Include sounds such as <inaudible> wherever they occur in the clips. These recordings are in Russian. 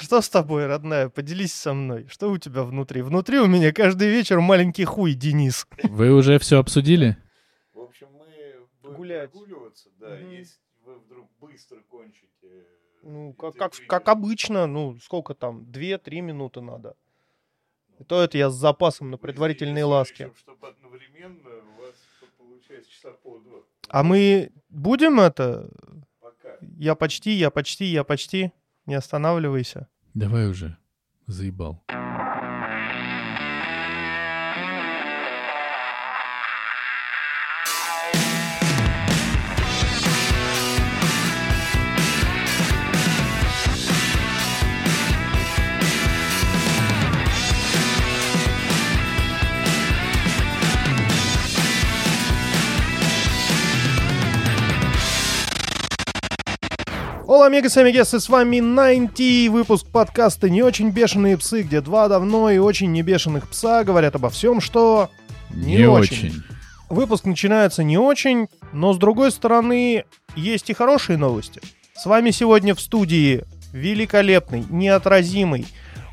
Что с тобой, родная? Поделись со мной. Что у тебя внутри? Внутри у меня каждый вечер маленький хуй, Денис. Вы уже все обсудили? В общем, мы будем Гулять. прогуливаться, да, Мгм. если вы вдруг быстро кончите. Ну, и как, как, как обычно, ну, сколько там? Две-три минуты надо. И то это я с запасом на предварительные ласки. чтобы одновременно у вас получается часа по два. А мы будем это? Пока. Я почти, я почти, я почти. Не останавливайся. Давай уже. Заебал. Ола, амигос, амигес, и с вами 90 выпуск подкаста «Не очень бешеные псы», где два давно и очень не бешеных пса говорят обо всем, что... Не, Не очень. очень. Выпуск начинается не очень, но с другой стороны, есть и хорошие новости. С вами сегодня в студии великолепный, неотразимый,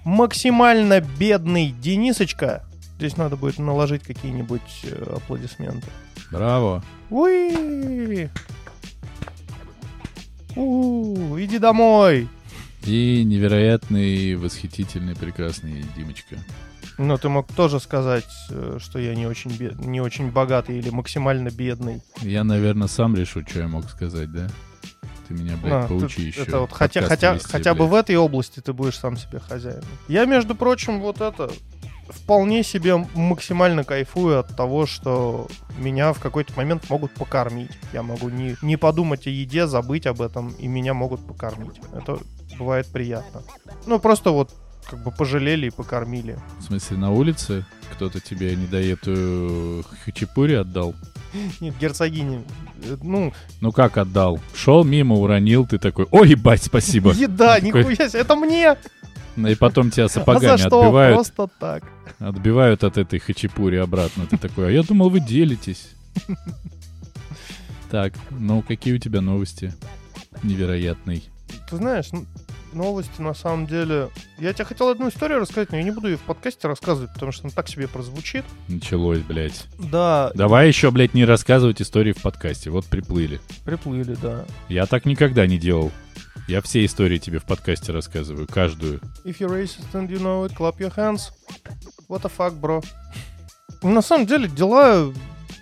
максимально бедный Денисочка. Здесь надо будет наложить какие-нибудь э, аплодисменты. Браво. Уи! У, иди домой. И невероятный, восхитительный, прекрасный Димочка. Ну, ты мог тоже сказать, э, что я не очень, бед- не очень богатый или максимально бедный. Я, наверное, сам решу, что я мог сказать, да? Ты меня, блядь, А, поучи ты- еще. Это вот хотя, хотя, вести, хотя бы в этой области ты будешь сам себе хозяином. Я, между прочим, вот это вполне себе максимально кайфую от того, что меня в какой-то момент могут покормить. Я могу не, не подумать о еде, забыть об этом, и меня могут покормить. Это бывает приятно. Ну, просто вот как бы пожалели и покормили. В смысле, на улице кто-то тебе недоетую хачапури отдал? Нет, герцогини, э, ну, Ну как отдал? Шел мимо, уронил, ты такой, ой, ебать, спасибо. еда, нихуя себе, это мне! И потом тебя А сапогами за что? отбивают, Просто так. отбивают от этой хачапури обратно. Ты такой, а я думал, вы делитесь. Так, ну какие у тебя новости? Невероятный. Ты знаешь, новости на самом деле... Я тебе хотел одну историю рассказать, но я не буду ее в подкасте рассказывать, потому что она так себе прозвучит. Началось, блядь. Да, Давай еще, блядь, не рассказывать истории в подкасте. Вот приплыли. приплыли, да. Я так никогда не делал. Я все истории тебе в подкасте рассказываю, каждую. If you're racist and you know it, clap your hands. What the fuck, bro? На самом деле дела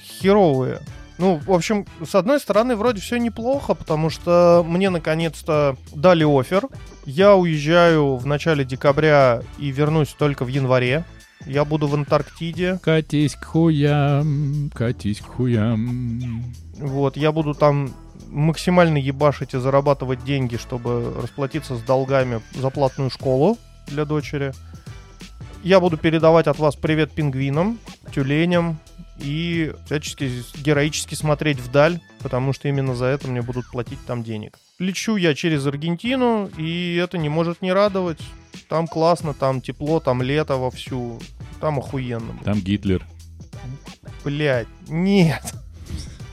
херовые. Ну, в общем, с одной стороны, вроде все неплохо, потому что мне наконец-то дали офер. Я уезжаю в начале декабря и вернусь только в январе. Я буду в Антарктиде. Катись к хуям, катись к хуям. Вот, я буду там максимально ебашить и зарабатывать деньги, чтобы расплатиться с долгами за платную школу для дочери. Я буду передавать от вас привет пингвинам, тюленям и всячески героически смотреть вдаль, потому что именно за это мне будут платить там денег. Лечу я через Аргентину, и это не может не радовать. Там классно, там тепло, там лето вовсю. Там охуенно. Там Гитлер. Блять, нет.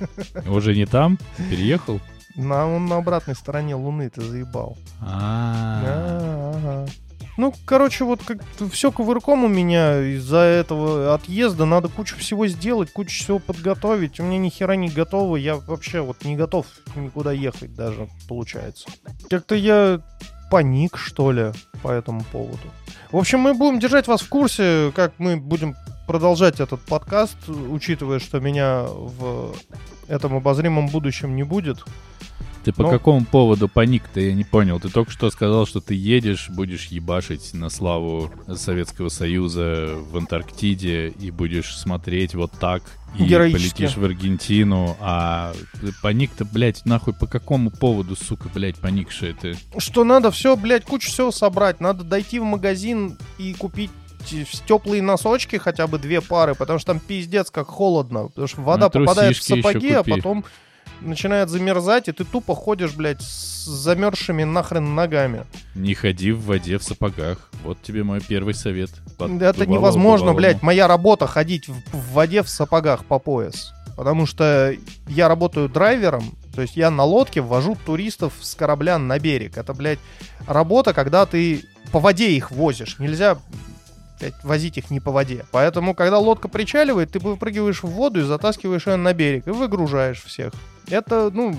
<laughs> Уже не там? Переехал? На, он на обратной стороне Луны, ты заебал. А. Ну, короче, вот как все кувырком у меня из-за этого отъезда надо кучу всего сделать, кучу всего подготовить. У меня ни хера не готово, я вообще вот не готов никуда ехать даже, получается. Как-то я паник, что ли, по этому поводу. В общем, мы будем держать вас в курсе, как мы будем продолжать этот подкаст, учитывая, что меня в этом обозримом будущем не будет. Ты по Ну- какому поводу паник-то, я не понял. Ты только что сказал, что ты едешь, будешь ебашить на славу Советского Союза в Антарктиде и будешь смотреть вот так и полетишь в Аргентину, а паник-то, блядь, нахуй по какому поводу, сука, блядь, паникшая ты? что надо все, блядь, кучу всего собрать. Надо дойти в магазин и купить теплые носочки, хотя бы две пары, потому что там пиздец как холодно. Потому что вода Ну, попадает в сапоги, а потом начинает замерзать, и ты тупо ходишь, блядь, с замерзшими нахрен ногами. Не ходи в воде в сапогах. Вот тебе мой первый совет. Под Это невозможно, бывалому. блядь. Моя работа ходить в, в воде в сапогах по пояс. Потому что я работаю драйвером, то есть я на лодке ввожу туристов с корабля на берег. Это, блядь, работа, когда ты по воде их возишь. Нельзя блядь, возить их не по воде. Поэтому, когда лодка причаливает, ты выпрыгиваешь в воду и затаскиваешь ее на берег и выгружаешь всех. Это, ну,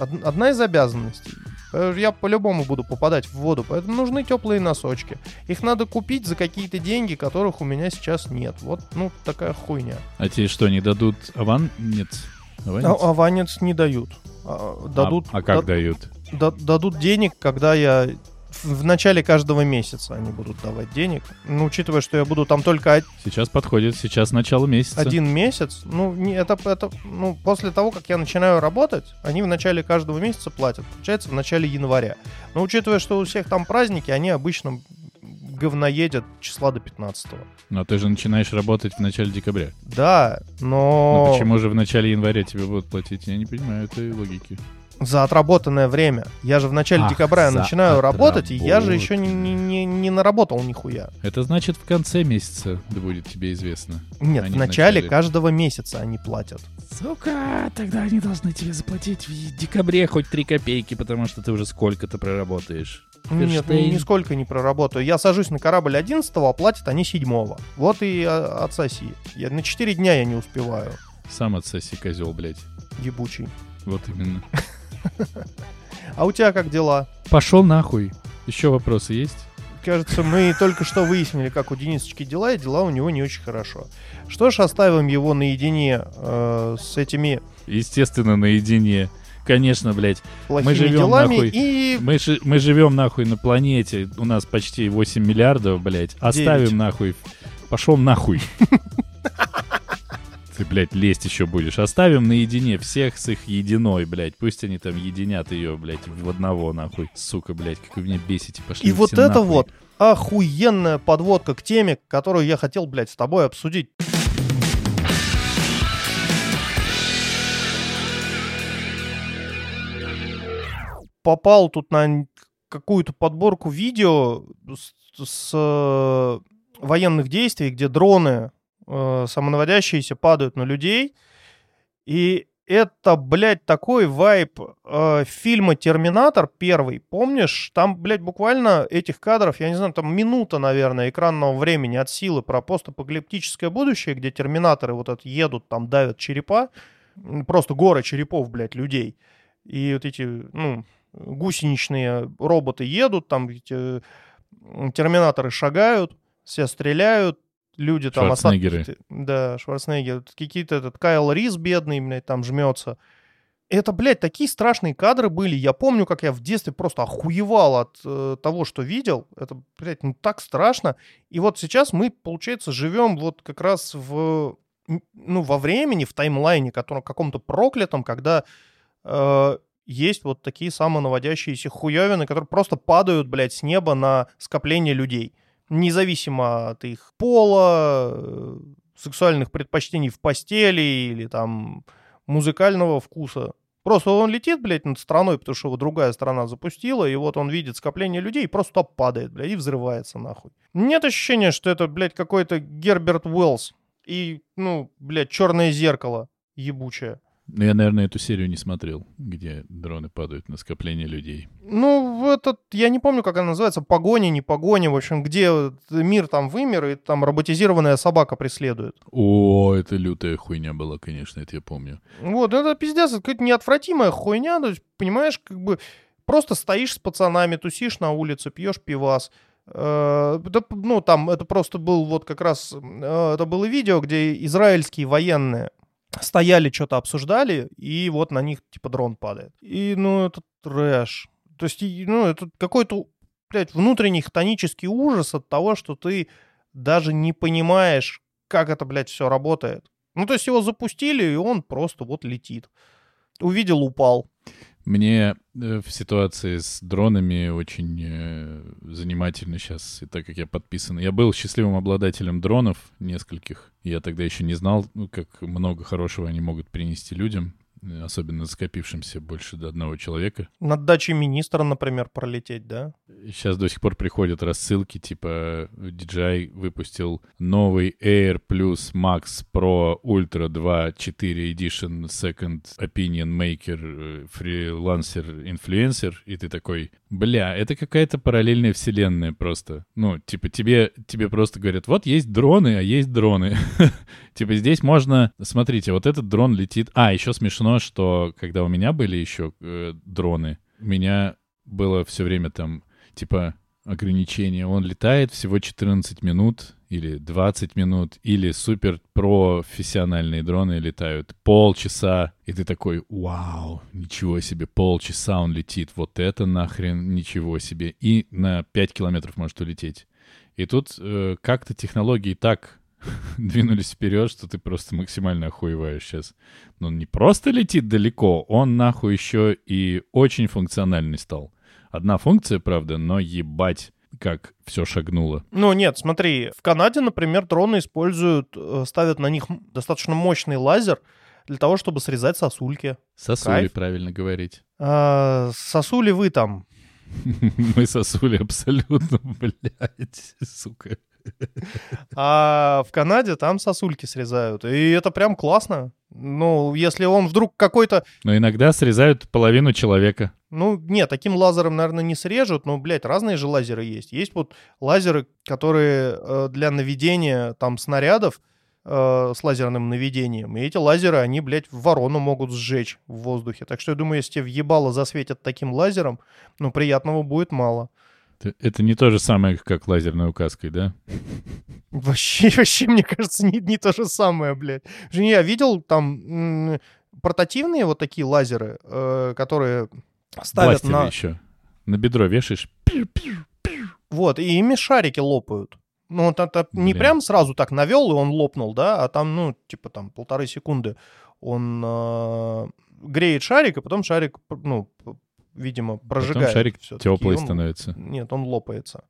од- одна из обязанностей. Э, Я по-любому буду попадать в воду, поэтому нужны теплые носочки. Их надо купить за какие-то деньги, которых у меня сейчас нет. Вот, ну, такая хуйня. А тебе что, не дадут аван? Нет. Аванец? А, аванец не дают. А, дадут, А, а как да- дают? да- дадут денег, когда я в, начале каждого месяца они будут давать денег. Ну, учитывая, что я буду там только од- Сейчас подходит, сейчас начало месяца. один месяц, ну, не, это, это, ну, после того, как я начинаю работать, они в начале каждого месяца платят. Получается, в начале января. Но учитывая, что у всех там праздники, они обычно говноедят числа до 15 Но ты же начинаешь работать в начале декабря. Да, Ну но почему же в начале января тебе будут платить? Я не понимаю этой логики. За отработанное время. Я же в начале Ах, декабря начинаю работать, и я же еще не, не, не, не наработал нихуя. Это значит, в конце месяца будет тебе известно. Нет, Они в в начале начале. каждого месяца они платят. Сука, тогда они должны тебе заплатить в декабре хоть 3 копейки, потому что ты уже сколько-то проработаешь. Нет, Ферштейн. нисколько не проработаю. Я сажусь на корабль 11 а платят они 7 Вот и а, отсоси. Я, на 4 дня я не успеваю, Сам отсоси, козел, блядь. ебучий. Вот именно. <laughs> <laughs> А у тебя как дела? Пошел нахуй. Еще вопросы есть? Кажется, мы только что выяснили, как у Денисочки дела, и дела у него не очень хорошо. Что ж, оставим его наедине э, с этими Естественно, наедине. Конечно, блядь. плохими живем делами. нахуй. И Мы, жи- мы живем нахуй на планете. У нас почти 8 миллиардов, блядь. Оставим Девять. нахуй. Пошел нахуй. <laughs> Ты, блядь, лезть еще будешь. Оставим наедине всех с их единой, блядь. Пусть они там единят ее, блядь, в одного, нахуй. Сука, блядь, как вы меня бесите. Пошли И вот это нахуй. вот охуенная подводка к теме, которую я хотел, блядь, с тобой обсудить. Попал тут на какую-то подборку видео с, с, э, военных действий, где дроны э, самонаводящиеся падают на людей. И это, блядь, такой вайп э, фильма «Терминатор» первый. Помнишь? Там, блядь, буквально этих кадров, я не знаю, там минута, наверное, экранного времени от силы про постапокалиптическое будущее, где терминаторы вот это едут, там давят черепа. Просто горы черепов, блядь, людей. И вот эти, ну, гусеничные роботы едут, там эти терминаторы шагают, все стреляют, люди там... Шварценеггеры. Да, Шварценеггер. Какие-то этот Кайл Рис бедный, блядь, там жмется. Это, блядь, такие страшные кадры были. Я помню, как я в детстве просто охуевал от э, того, что видел. Это, блядь, ну так страшно. И вот сейчас мы, получается, живем вот как раз в, ну, во времени, в таймлайне, котором каком-то проклятом, когда э, есть вот такие самонаводящиеся хуевины, которые просто падают, блядь, с неба на скопление людей. Независимо от их пола, э, сексуальных предпочтений в постели или там музыкального вкуса. Просто он летит, блядь, над страной, потому что его другая страна запустила, и вот он видит скопление людей и просто падает, блядь, и взрывается нахуй. Нет ощущения, что это, блядь, какой-то Герберт Уэллс и, ну, блядь, черное зеркало ебучее. Ну, я, наверное, эту серию не смотрел, где дроны падают на скопление людей. Ну, этот, я не помню, как она называется, погоня, не погоня, в общем, где мир там вымер, и там роботизированная собака преследует. О, это лютая хуйня была, конечно, это я помню. Вот, это пиздец, это какая-то неотвратимая хуйня, то есть, понимаешь, как бы просто стоишь с пацанами, тусишь на улице, пьешь пивас. Э, да, ну, там, это просто был вот как раз, э, это было видео, где израильские военные стояли, что-то обсуждали, и вот на них, типа, дрон падает. И, ну, это трэш. То есть, ну, это какой-то, блядь, внутренний хтонический ужас от того, что ты даже не понимаешь, как это, блядь, все работает. Ну, то есть его запустили, и он просто вот летит. Увидел, упал. Мне э, в ситуации с дронами очень э, занимательно сейчас, и так как я подписан. Я был счастливым обладателем дронов нескольких. Я тогда еще не знал, ну, как много хорошего они могут принести людям. Особенно скопившимся больше до одного человека. Над дачей министра, например, пролететь, да? Сейчас до сих пор приходят рассылки, типа DJI выпустил новый Air Plus Max Pro Ultra 2 4 Edition Second Opinion Maker э, Freelancer Influencer, и ты такой, бля, это какая-то параллельная вселенная просто. Ну, типа тебе, тебе просто говорят, вот есть дроны, а есть дроны. <laughs> Типа здесь можно, смотрите, вот этот дрон летит. А, еще смешно, что когда у меня были еще э, дроны, у меня было все время там, типа, ограничение. Он летает всего 14 минут или 20 минут, или супер профессиональные дроны летают полчаса, и ты такой, вау, ничего себе, полчаса он летит, вот это нахрен ничего себе, и на 5 километров может улететь. И тут э, как-то технологии так <laughs> двинулись вперед, что ты просто максимально охуеваешь сейчас. Но он не просто летит далеко, он нахуй еще и очень функциональный стал. Одна функция, правда, но ебать как все шагнуло. Ну нет, смотри, в Канаде, например, дроны используют, э, ставят на них достаточно мощный лазер для того, чтобы срезать сосульки. Сосули, Кайф. правильно говорить. А, сосули вы там. <laughs> Мы сосули абсолютно, <laughs> блядь, сука. А в Канаде там сосульки срезают. И это прям классно. Ну, если он вдруг какой-то... Но иногда срезают половину человека. Ну, нет, таким лазером, наверное, не срежут, но, блядь, разные же лазеры есть. Есть вот лазеры, которые э, для наведения там снарядов э, с лазерным наведением. И эти лазеры, они, блядь, ворону могут сжечь в воздухе. Так что я думаю, если тебе въебало засветят таким лазером, ну, приятного будет мало. Это- не то же самое, как лазерной указкой, да? Вообще, <laughs> вообще, мне кажется, не, не то же самое, блядь. Я видел там портативные вот такие лазеры, э, которые ставят Бластеры на... еще. На бедро вешаешь. Вот, и ими шарики лопают. Ну, вот это не прям сразу так навел, и он лопнул, да, а там, ну, типа там полторы секунды он э, греет шарик, и потом шарик, ну, видимо, прожигает. Потом шарик теплый он- становится. Нет, он лопается.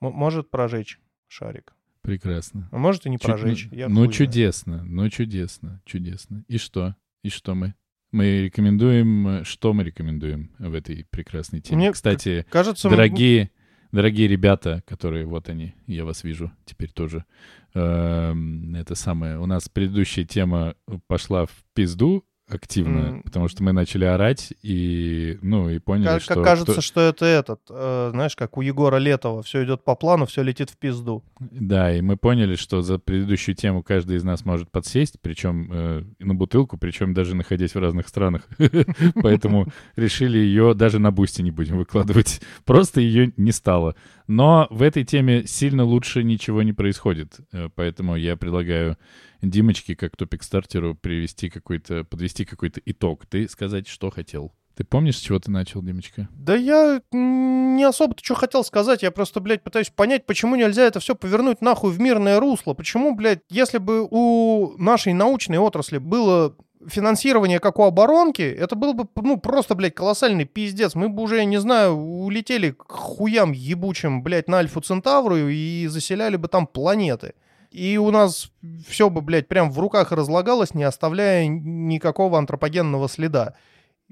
М- может прожечь шарик. Прекрасно. А может и не Чу- прожечь. ну, я ну, знает. чудесно, ну, чудесно, чудесно. И что? И что мы? Мы рекомендуем... э, Что мы рекомендуем в этой прекрасной теме? Мне Кстати, Кажется, дорогие, дорогие ребята, которые... Вот они, я вас вижу теперь тоже. Эм, Это самое... У нас предыдущая тема пошла в пизду активно, М. потому что мы начали орать и, ну, и поняли, Как, что... как кажется, кто- что это этот, э, знаешь, как у Егора Летова, все идет по плану, все летит в пизду. Да, и мы поняли, что за предыдущую тему каждый из нас может подсесть, причем э, на бутылку, причем даже находясь в разных странах. <laughs> Поэтому решили ее даже на бусте не будем выкладывать. Просто ее не стало. Но в этой теме сильно лучше ничего не происходит. Э, Поэтому я предлагаю Димочке, как топик-стартеру, привести какой-то, подвести какой-то итог. Ты сказать, что хотел. Ты помнишь, с чего ты начал, Димочка? Да я не особо-то что хотел сказать, я просто, блядь, пытаюсь понять, почему нельзя это все повернуть нахуй в мирное русло. Почему, блядь, если бы у нашей научной отрасли было финансирование, как у оборонки, это был бы, ну, просто, блядь, колоссальный пиздец. Мы бы уже, я не знаю, улетели к хуям ебучим, блядь, на Альфу Центавру и заселяли бы там планеты. И у нас все бы, блядь, прям в руках разлагалось, не оставляя никакого антропогенного следа.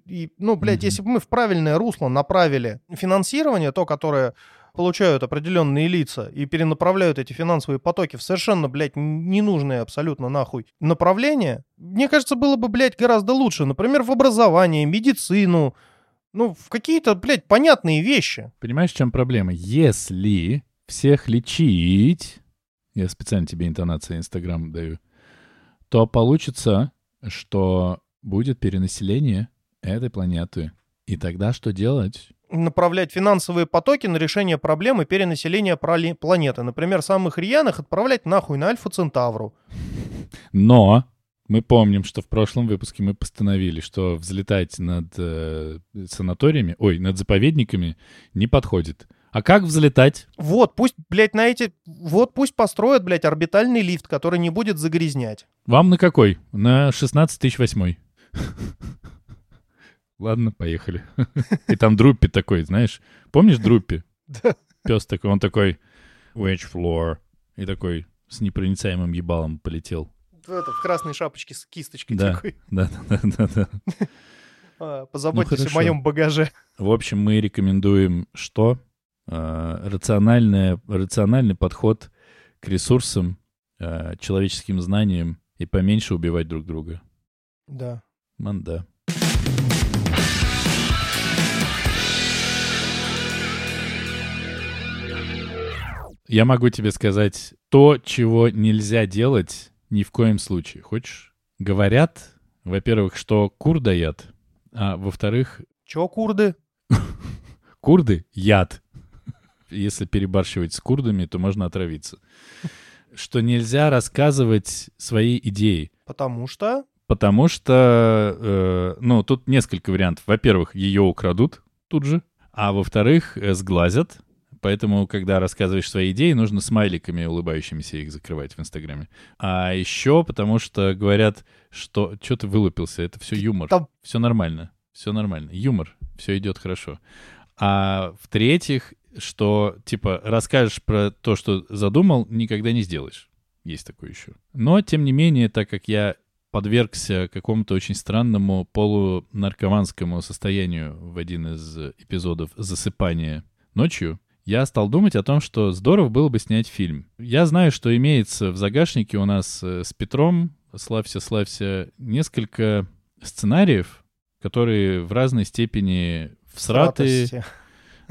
И, ну, блядь, Мгм. если бы мы в правильное русло направили финансирование, то, которое получают определенные лица и перенаправляют эти финансовые потоки в совершенно, блядь, ненужные абсолютно нахуй направления, мне кажется, было бы, блядь, гораздо лучше. Например, в образование, медицину, ну, в какие-то, блядь, понятные вещи. Понимаешь, в чем проблема? Если всех лечить, я специально тебе интонация Инстаграм даю, то получится, что будет перенаселение этой планеты. И тогда что делать? направлять финансовые потоки на решение проблемы перенаселения планеты. Например, самых рьяных отправлять нахуй на Альфа Центавру. Но мы помним, что в прошлом выпуске мы постановили, что взлетать над э, санаториями, ой, над заповедниками не подходит. А как взлетать? Вот, пусть, блядь, на эти... Вот пусть построят, блядь, орбитальный лифт, который не будет загрязнять. Вам на какой? На 16 тысяч восьмой. <laughs> Ладно, поехали. <laughs> И там Друппи такой, знаешь, помнишь Друппи? <laughs> Да. Пес такой, он такой, wedge floor, и такой с непроницаемым ебалом полетел. в, это, в красной шапочке с кисточкой Да. такой. Да, да, да, да. А, Позаботьтесь о хорошо. моем багаже. В общем, мы рекомендуем что? Э, рациональное, рациональный подход к ресурсам, э, человеческим знаниям и поменьше убивать друг друга. Да. Манда. Я могу тебе сказать то, чего нельзя делать ни в коем случае. Хочешь? Говорят, во-первых, что кур яд, а во-вторых, Чё, курды? <laughs> курды — яд. Если перебарщивать с курдами, то можно отравиться. Что нельзя рассказывать свои идеи. Потому что... Потому что, э, ну, тут несколько вариантов. Во-первых, ее украдут тут же, а во-вторых, э, сглазят. Поэтому, когда рассказываешь свои идеи, нужно смайликами улыбающимися их закрывать в Инстаграме. А еще потому что говорят, что... Что ты вылупился? Это все юмор. Там- Все нормально. Все нормально. Юмор. Все идет хорошо. А в-третьих, что, типа, расскажешь про то, что задумал, никогда не сделаешь. Есть такое еще. Но, тем не менее, так как я подвергся какому-то очень странному полунаркоманскому состоянию в один из эпизодов засыпания ночью, я стал думать о том, что здорово было бы снять фильм. Я знаю, что имеется в загашнике у нас э, с Петром, славься, славься, несколько сценариев, которые в разной степени всратые, Сратости.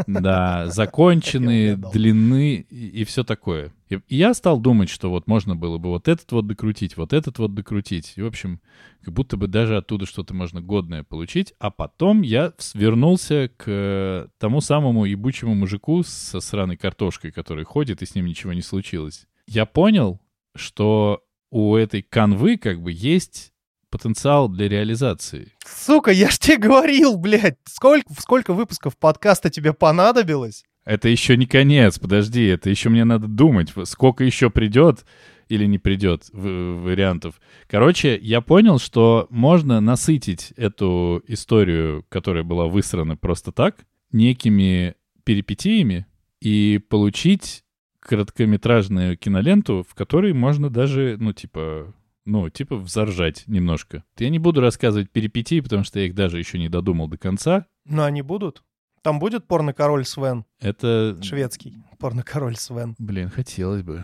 Да, <laughs> законченные, длинны и, все такое. И, и я стал думать, что вот можно было бы вот этот вот докрутить, вот этот вот докрутить. И, в общем, как будто бы даже оттуда что-то можно годное получить. А потом я вернулся к э, тому самому ебучему мужику со сраной картошкой, который ходит, и с ним ничего не случилось. Я понял, что у этой канвы как бы есть потенциал для реализации. Сука, я ж тебе говорил, блядь, сколько, сколько выпусков подкаста тебе понадобилось? Это еще не конец, подожди, это еще мне надо думать, сколько еще придет или не придет вариантов. Короче, я понял, что можно насытить эту историю, которая была высрана просто так, некими перипетиями и получить короткометражную киноленту, в которой можно даже, ну, типа, ну, типа взоржать немножко. Я не буду рассказывать перипетии, потому что я их даже еще не додумал до конца. Но они будут. Там будет порно-король Свен, Это... шведский порно-король Свен. Блин, хотелось бы.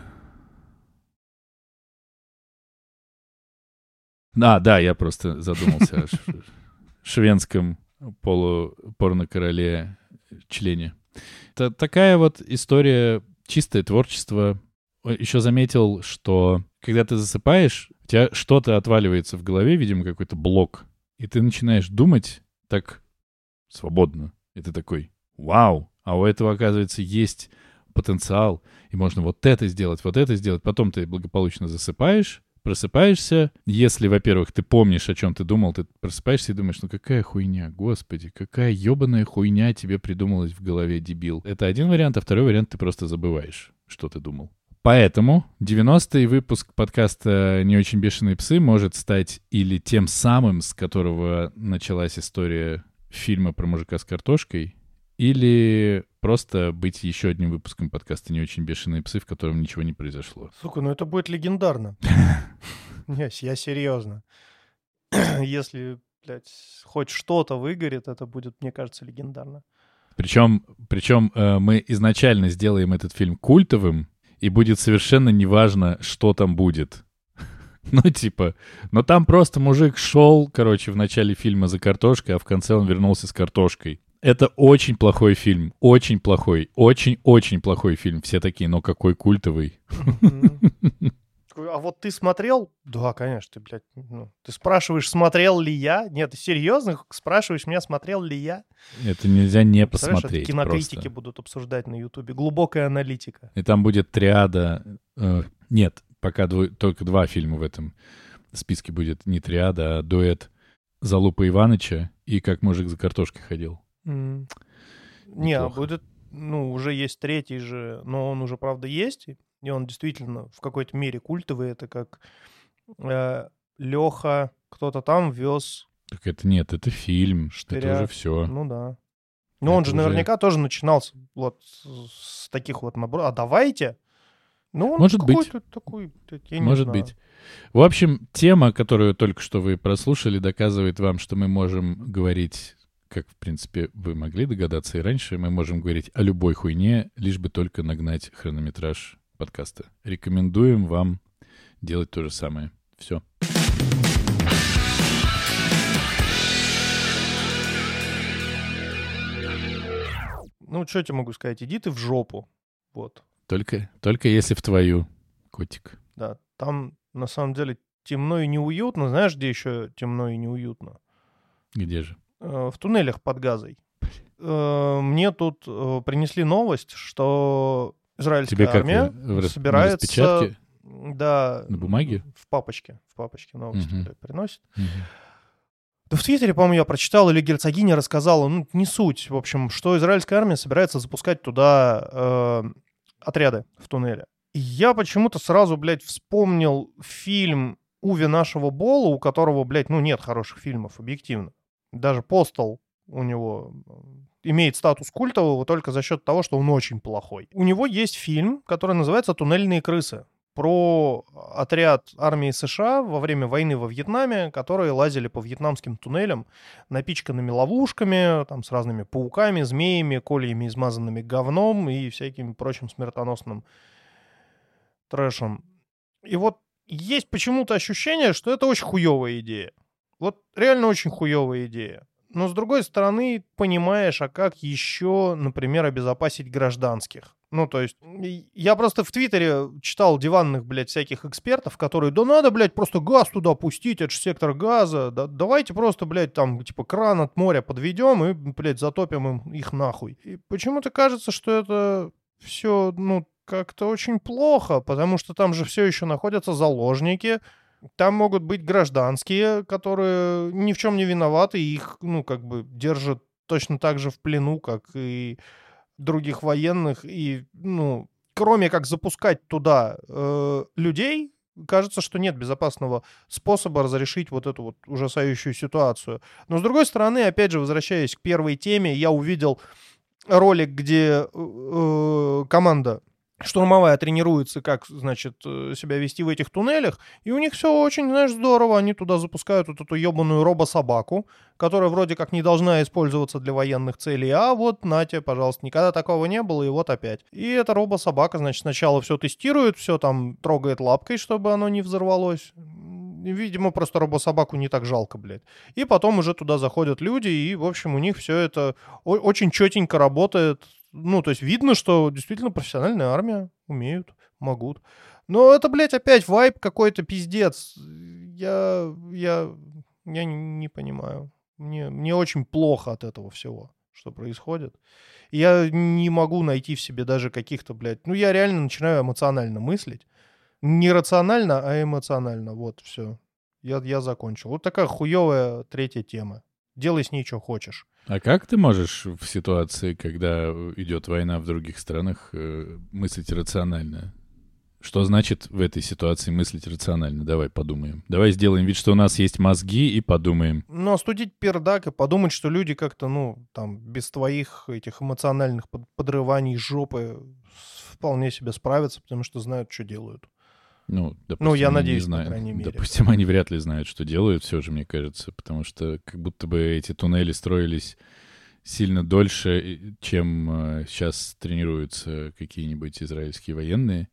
А, да, я просто задумался о шведском полупорно-короле члене. Это такая вот история, чистое творчество. Еще заметил, что когда ты засыпаешь, у тебя что-то отваливается в голове, видимо, какой-то блок, и ты начинаешь думать так свободно. И ты такой, вау, а у этого, оказывается, есть потенциал, и можно вот это сделать, вот это сделать. Потом ты благополучно засыпаешь, просыпаешься. Если, во-первых, ты помнишь, о чем ты думал, ты просыпаешься и думаешь, ну какая хуйня, господи, какая ебаная хуйня тебе придумалась в голове, дебил. Это один вариант, а второй вариант ты просто забываешь, что ты думал. Поэтому 90-й выпуск подкаста «Не очень бешеные псы» может стать или тем самым, с которого началась история фильма про мужика с картошкой, или просто быть еще одним выпуском подкаста «Не очень бешеные псы», в котором ничего не произошло. Сука, ну это будет легендарно. <laughs> Не, я серьезно. <clears throat> Если, блядь, хоть что-то выгорит, это будет, мне кажется, легендарно. Причем, причем э, мы изначально сделаем этот фильм культовым, и будет совершенно неважно, что там будет. <laughs> Ну, типа, но там просто мужик шел, короче, в начале фильма за картошкой, а в конце он вернулся с картошкой. Это очень плохой фильм, очень плохой, очень-очень плохой фильм. Все такие, но какой культовый. Мгм. <laughs> Такой, А вот ты смотрел? Да, конечно, ты, блядь, ну, ты спрашиваешь, смотрел ли я? Нет, ты серьезно спрашиваешь меня, смотрел ли я? Это нельзя не Представляешь, это посмотреть кинокритики просто. будут обсуждать на Ютубе. Глубокая аналитика. И там будет триада. э, нет, пока дво- только два фильма в этом списке будет. Не триада, а дуэт Залупа Иваныча и «Как мужик за картошкой ходил». М. Не, а будет, ну, уже есть третий же, но он уже, правда, есть, и- он действительно в какой-то мере культовый. Это как Леха, кто-то там вез, Так это нет, это фильм. Это Штыря. уже все. ну да. Но он Это же уже- наверняка тоже начинался вот с таких вот наборов. А давайте, Ну, он Может быть. такой, я не Может знаю. быть. В общем, тема, которую только что вы прослушали, доказывает вам, что мы можем говорить, как, в принципе, вы могли догадаться и раньше, мы можем говорить о любой хуйне, лишь бы только нагнать хронометраж подкаста. Рекомендуем вам делать то же самое. Все. Ну, что я тебе могу сказать? Иди ты в жопу. Вот, Только, только если в твою, котик. да. Там, на самом деле, темно и неуютно. Знаешь, где еще темно и неуютно? Где же? Э, В туннелях под Газой. Э, Мне тут э, принесли новость, что израильская Тебе как? армия рас- на собирается... Да. На бумаге? В папочке. В папочке новости блядь, приносит. Мгм. Да в Твиттере, по-моему, я прочитал, или герцогиня рассказала, ну, не суть, в общем, что израильская армия собирается запускать туда э, отряды в туннеле. И я почему-то сразу, блядь, вспомнил фильм Уви нашего Бола, у которого, блядь, ну, нет хороших фильмов, объективно. Даже «Постол» у него э, имеет статус культового только за счет того, что он очень плохой. У него есть фильм, который называется «Туннельные крысы» про отряд армии США во время войны во Вьетнаме, которые лазили по вьетнамским туннелям, напичканными ловушками, там, с разными пауками, змеями, кольями, измазанными говном и всяким прочим смертоносным трэшем. И вот есть почему-то ощущение, что это очень хуевая идея. Вот реально очень хуевая идея. Но с другой стороны, понимаешь, а как еще, например, обезопасить гражданских? Ну, то есть, я просто в Твиттере читал диванных, блядь, всяких экспертов, которые, да надо, блядь, просто газ туда пустить, это же сектор газа, да, давайте просто, блядь, там, типа, кран от моря подведем и, блядь, затопим им их нахуй. И почему-то кажется, что это все, ну, как-то очень плохо, потому что там же все еще находятся заложники, там могут быть гражданские, которые ни в чем не виноваты, их, ну, как бы держат точно так же в плену, как и других военных. И, ну, кроме как запускать туда э, людей, кажется, что нет безопасного способа разрешить вот эту вот ужасающую ситуацию. Но, с другой стороны, опять же, возвращаясь к первой теме, я увидел ролик, где э, э, команда штурмовая тренируется, как, значит, э, себя вести в этих туннелях, и у них все очень, знаешь, здорово. Они туда запускают вот эту ебаную робособаку, которая вроде как не должна использоваться для военных целей, а вот, нате, пожалуйста, никогда такого не было, и вот опять. И эта робособака, значит, сначала все тестирует, все там трогает лапкой, чтобы оно не взорвалось. Видимо, просто робособаку не так жалко, блядь. И потом уже туда заходят люди, и, в общем, у них все это очень четенько работает. Ну, то есть видно, что действительно профессиональная армия, умеют, могут. Но это, блядь, опять вайп какой-то пиздец. Я, я, я не, не понимаю. Мне, мне очень плохо от этого всего, что происходит. Я не могу найти в себе даже каких-то, блядь... Ну, я реально начинаю эмоционально мыслить. Не рационально, а эмоционально. Вот, все. Я, я закончил. Вот такая хуевая третья тема. Делай с ней, что хочешь. А как ты можешь в ситуации, когда идет война в других странах, э, мыслить рационально? Что значит в этой ситуации мыслить рационально? Давай подумаем. Давай сделаем вид, что у нас есть мозги и подумаем. Ну, остудить пердак и подумать, что люди как-то, ну, там, без твоих этих эмоциональных под- подрываний жопы вполне себе справятся, потому что знают, что делают. Ну, допустим, Ну, я надеюсь, по знают. крайней мере. Допустим, они вряд ли знают, что делают, все же, мне кажется, потому что как будто бы эти туннели строились сильно дольше, чем сейчас тренируются какие-нибудь израильские военные.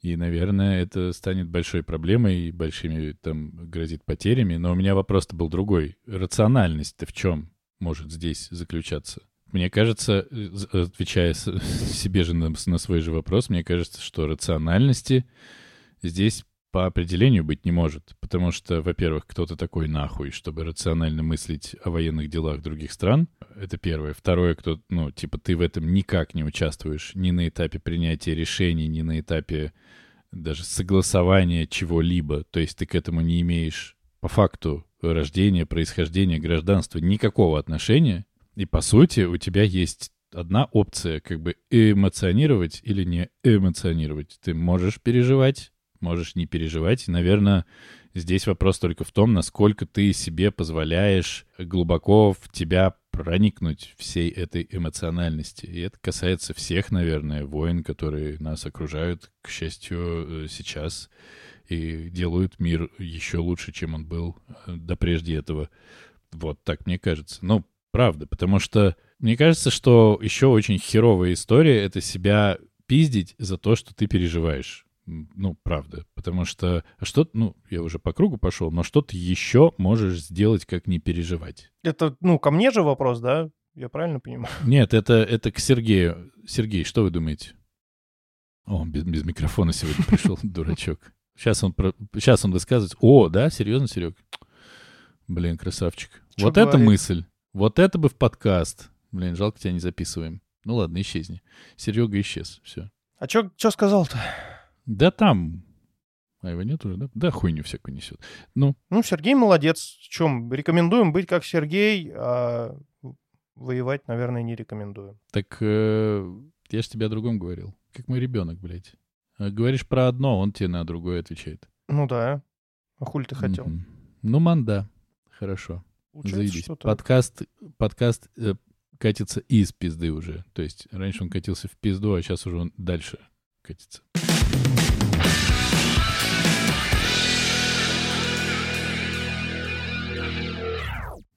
И, наверное, это станет большой проблемой и большими там грозит потерями. Но у меня вопрос-то был другой. Рациональность-то в чем может здесь заключаться? Мне кажется, э, отвечая <laughs> себе же на, на свой же вопрос, мне кажется, что рациональности здесь по определению быть не может. Потому что, во-первых, кто-то такой нахуй, чтобы рационально мыслить о военных делах других стран. Это первое. Второе, кто, ну, типа, ты в этом никак не участвуешь ни на этапе принятия решений, ни на этапе даже согласования чего-либо. То есть ты к этому не имеешь по факту рождения, происхождения, гражданства никакого отношения. И по сути у тебя есть одна опция, как бы эмоционировать или не эмоционировать. Ты можешь переживать, можешь не переживать. Наверное, здесь вопрос только в том, насколько ты себе позволяешь глубоко в тебя проникнуть всей этой эмоциональности. И это касается всех, наверное, войн, которые нас окружают, к счастью, э, сейчас и делают мир еще лучше, чем он был э, до прежде этого. Вот так мне кажется. Ну, правда, потому что мне кажется, что еще очень херовая история — это себя пиздить за то, что ты переживаешь. Ну, правда. Потому что а что, ну, я уже по кругу пошел, но что ты еще можешь сделать, как не переживать? Это, ну, ко мне же вопрос, да? Я правильно понимаю? <laughs> Нет, это, это к Сергею. Сергей, что вы думаете? О, он без, без микрофона сегодня пришел, <laughs> дурачок. Сейчас он, сейчас он высказывается. О, да, серьезно, Серег? Блин, красавчик. Чё вот это говорит? мысль. Вот это бы в подкаст. Блин, жалко, тебя не записываем. Ну ладно, исчезни. Серега исчез. Все. А чё сказал-то? Да там. А его нет уже, да? Да, хуйню всякую несет. Ну, Ну, Сергей молодец. В чем? Рекомендуем быть как Сергей, а воевать, наверное, не рекомендуем. так э, я же тебе о другом говорил. Как мой ребенок, блядь. А Говоришь про одно, он тебе на другое отвечает. Ну да. А хуль ты хотел? Мгм. Ну, манда. Хорошо. Заебись. что-то- Подкаст, подкаст э, катится из пизды уже. То есть раньше он катился в пизду, а сейчас уже он дальше катится.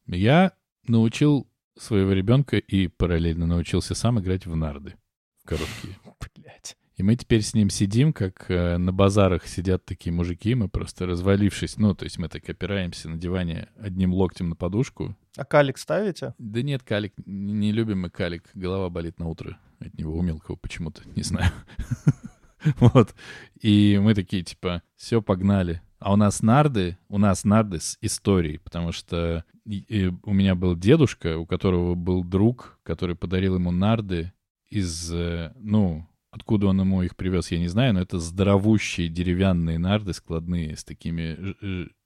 Я научил своего ребенка и параллельно научился сам играть в нарды. В короткие. Блядь. И мы теперь с ним сидим, как э, на базарах сидят такие мужики, мы просто развалившись, ну, то есть мы так опираемся на диване одним локтем на подушку. А калик ставите? Да нет, калик, не, не любим мы калик, голова болит на утро от него у мелкого почему-то, не знаю. <laughs> Вот. И мы такие, типа, все, погнали. А у нас нарды, у нас нарды с историей, потому что у меня был дедушка, у которого был друг, который подарил ему нарды из, э, ну, откуда он ему их привез, я не знаю, но это здоровущие деревянные нарды складные с такими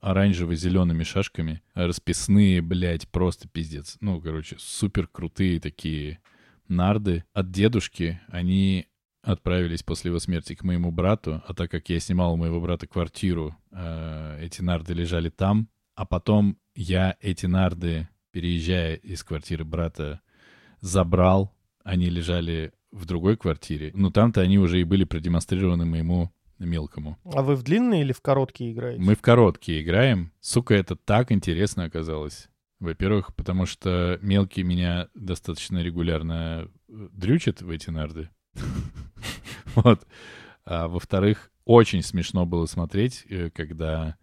оранжево-зелеными шашками, расписные, блядь, просто пиздец. Ну, короче, супер крутые такие нарды от дедушки. Они отправились после его смерти к моему брату, а так как я снимал у моего брата квартиру, э, эти нарды лежали там, а потом я эти нарды, переезжая из квартиры брата, забрал, они лежали в другой квартире. Ну, там-то они уже и были продемонстрированы моему мелкому. А вы в длинные или в короткие играете? Мы в короткие играем. Сука, это так интересно оказалось. Во-первых, потому что мелкий меня достаточно регулярно э, дрючит в эти нарды. <laughs> Вот. А во-вторых, очень смешно было смотреть, э, когда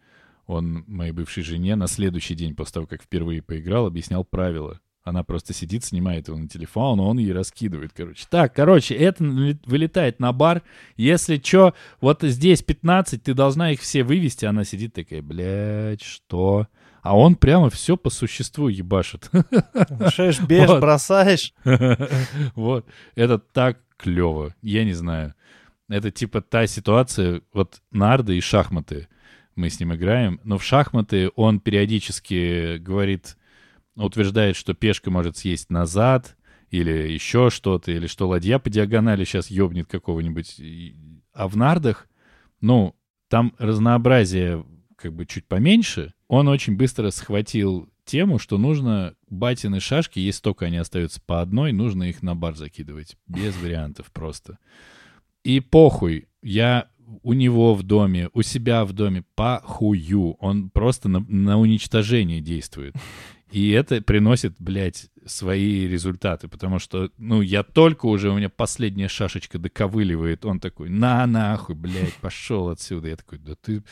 он моей бывшей жене на следующий день после того, как впервые поиграл, объяснял правила. Она просто сидит, снимает его на телефон, а он ей раскидывает, короче. Так, короче, это вылетает на бар. Если что, вот здесь 15, ты должна их все вывести. Она сидит такая, блядь, что? А он прямо все по существу ебашит. Шеш, бежь, <laughs> Вот. бросаешь. <laughs> Вот. Это так клево. Я не знаю. Это типа та ситуация, вот нарды и шахматы мы с ним играем, но в шахматы он периодически говорит, утверждает, что пешка может съесть назад, или еще что-то, или что ладья по диагонали сейчас ёбнет какого-нибудь. А в нардах, ну, там разнообразие как бы чуть поменьше. Он очень быстро схватил тему, что нужно батины шашки, если только они остаются по одной, нужно их на бар закидывать. Без вариантов просто. И похуй, я у него в доме, у себя в доме, похую. Он просто на, на уничтожение действует. И это приносит, блядь, свои результаты, потому что, ну, я только уже, у меня последняя шашечка доковыливает, он такой, на нахуй, блядь, пошел отсюда. Я такой, да ты...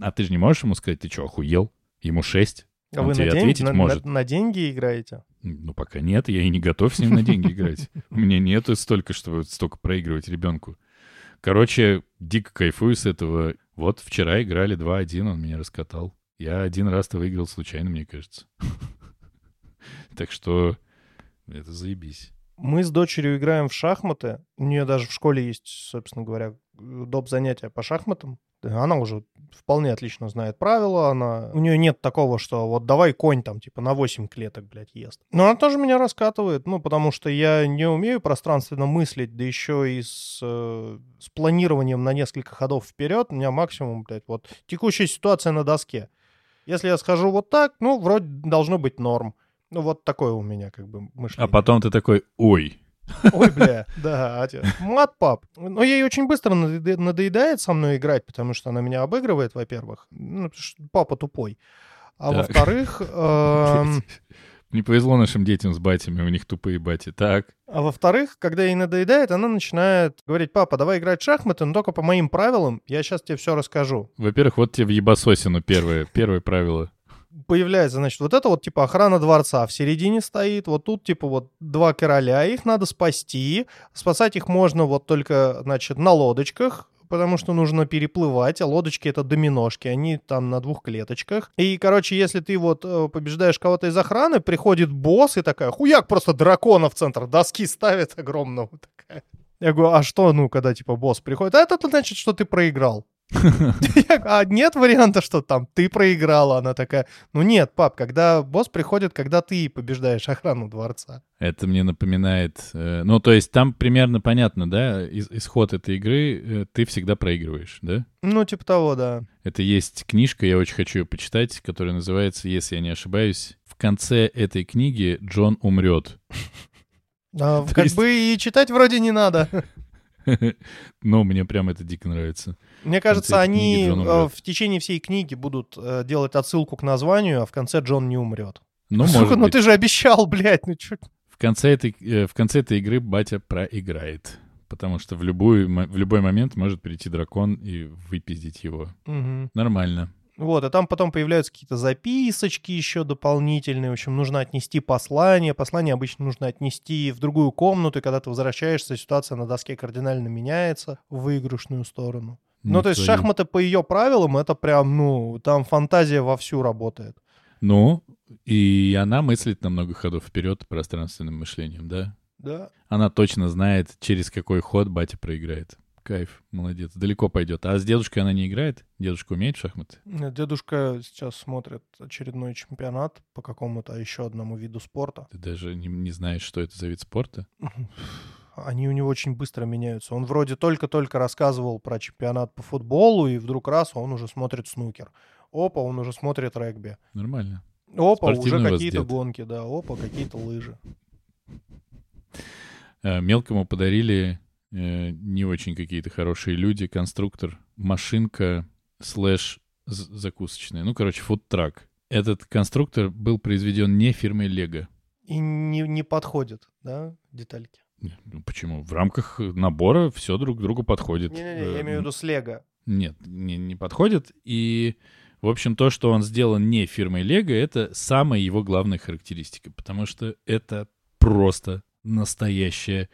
А ты же не можешь ему сказать, ты что, охуел? Ему шесть. А вы на, день- ответить на- может. на- на деньги играете? Ну, пока нет, я и не готов с ним на деньги играть. У меня нету столько, чтобы столько проигрывать ребенку. Короче, дико кайфую с этого. Вот вчера играли 2-1, он меня раскатал. Я один раз-то выиграл случайно, мне кажется. <laughs> Так что это заебись. Мы с дочерью играем в шахматы. У нее даже в школе есть, собственно говоря, доп. занятия по шахматам. Она уже вполне отлично знает правила. Она... У нее нет такого, что вот давай конь там типа на 8 клеток, блядь, ест. Но она тоже меня раскатывает, ну, потому что я не умею пространственно мыслить, да еще и с, э, с планированием на несколько ходов вперед. У меня максимум, блядь, вот текущая ситуация на доске. Если я схожу вот так, ну, вроде должно быть норм. Ну, вот такое у меня как бы мышление. А потом ты такой, ой, Ой, бля, <laughs> да, отец. Мат, пап. Но ей очень быстро надоеда- надоедает со мной играть, потому что она меня обыгрывает, во-первых. Ну, папа тупой. А во-вторых, <laughs> эм, не повезло нашим детям с батями, у них тупые бати. Так, а во-вторых, когда ей надоедает, она начинает говорить, папа, давай играть в шахматы, но только по моим правилам, я сейчас тебе все расскажу. во-первых, вот тебе в ебасосину первое, первое правило. Появляется, значит, вот это вот типа охрана дворца в середине стоит, вот тут типа вот два короля, их надо спасти, спасать их можно вот только, значит, на лодочках, потому что нужно переплывать, а лодочки это доминошки, они там на двух клеточках. И, короче, если ты вот э, побеждаешь кого-то из охраны, приходит босс и такая, хуяк, просто дракона в центр доски ставит огромного. Такая. Я говорю, а что, ну, когда типа босс приходит? А это значит, что ты проиграл. <laughs> А нет варианта, что там ты проиграла? Она такая, ну нет, пап, когда босс приходит, когда ты побеждаешь охрану дворца. Это мне напоминает... э, ну, то есть там примерно понятно, да, ис- исход этой игры, э, ты всегда проигрываешь, да? Ну, типа того, да. Это есть книжка, я очень хочу ее почитать, которая называется, если я не ошибаюсь, в конце этой книги Джон умрет. А, <laughs> как есть- бы и читать вроде не надо. <laughs> <laughs> Но мне прям это дико нравится. Мне кажется, они э, в течение всей книги будут э, делать отсылку к названию, а в конце Джон не умрет. Ну, Сука, может ну быть. ты же обещал, блядь, ну чё? В конце этой, э, в конце этой игры батя проиграет. Потому что в, любую, в любой момент может прийти дракон и выпиздить его. Мгм. Нормально. Вот, и там потом появляются какие-то записочки еще дополнительные. В общем, нужно отнести послание. Послание обычно нужно отнести в другую комнату, и когда ты возвращаешься, ситуация на доске кардинально меняется в выигрышную сторону. Ну, то есть шахматы по ее правилам, это прям, ну, там фантазия вовсю работает. Ну, и она мыслит на много ходов вперед пространственным мышлением, да? Да. Она точно знает, через какой ход батя проиграет. Кайф, молодец. Далеко пойдет. А с дедушкой она не играет? Дедушка умеет в шахматы? Дедушка сейчас смотрит очередной чемпионат по какому-то еще одному виду спорта. Ты даже не, не знаешь, что это за вид спорта? Они у него очень быстро меняются. Он вроде только-только рассказывал про чемпионат по футболу, и вдруг раз он уже смотрит снукер. Опа, он уже смотрит регби. Нормально. Опа, Спортивный уже какие-то гонки, да. Опа, какие-то лыжи. Э, Мелкому подарили э, не очень какие-то хорошие люди, конструктор, машинка слэш закусочная. Ну, короче, фудтрак. Этот конструктор был произведен не фирмой Лего. И не, не подходят, да, детальки. Ну, почему? В рамках набора все друг к другу подходит. Не-не-не, Э, я имею в виду с Лего. Нет, не, не подходит. И, в общем, то, что он сделан не фирмой Лего, это самая его главная характеристика, потому что это просто настоящая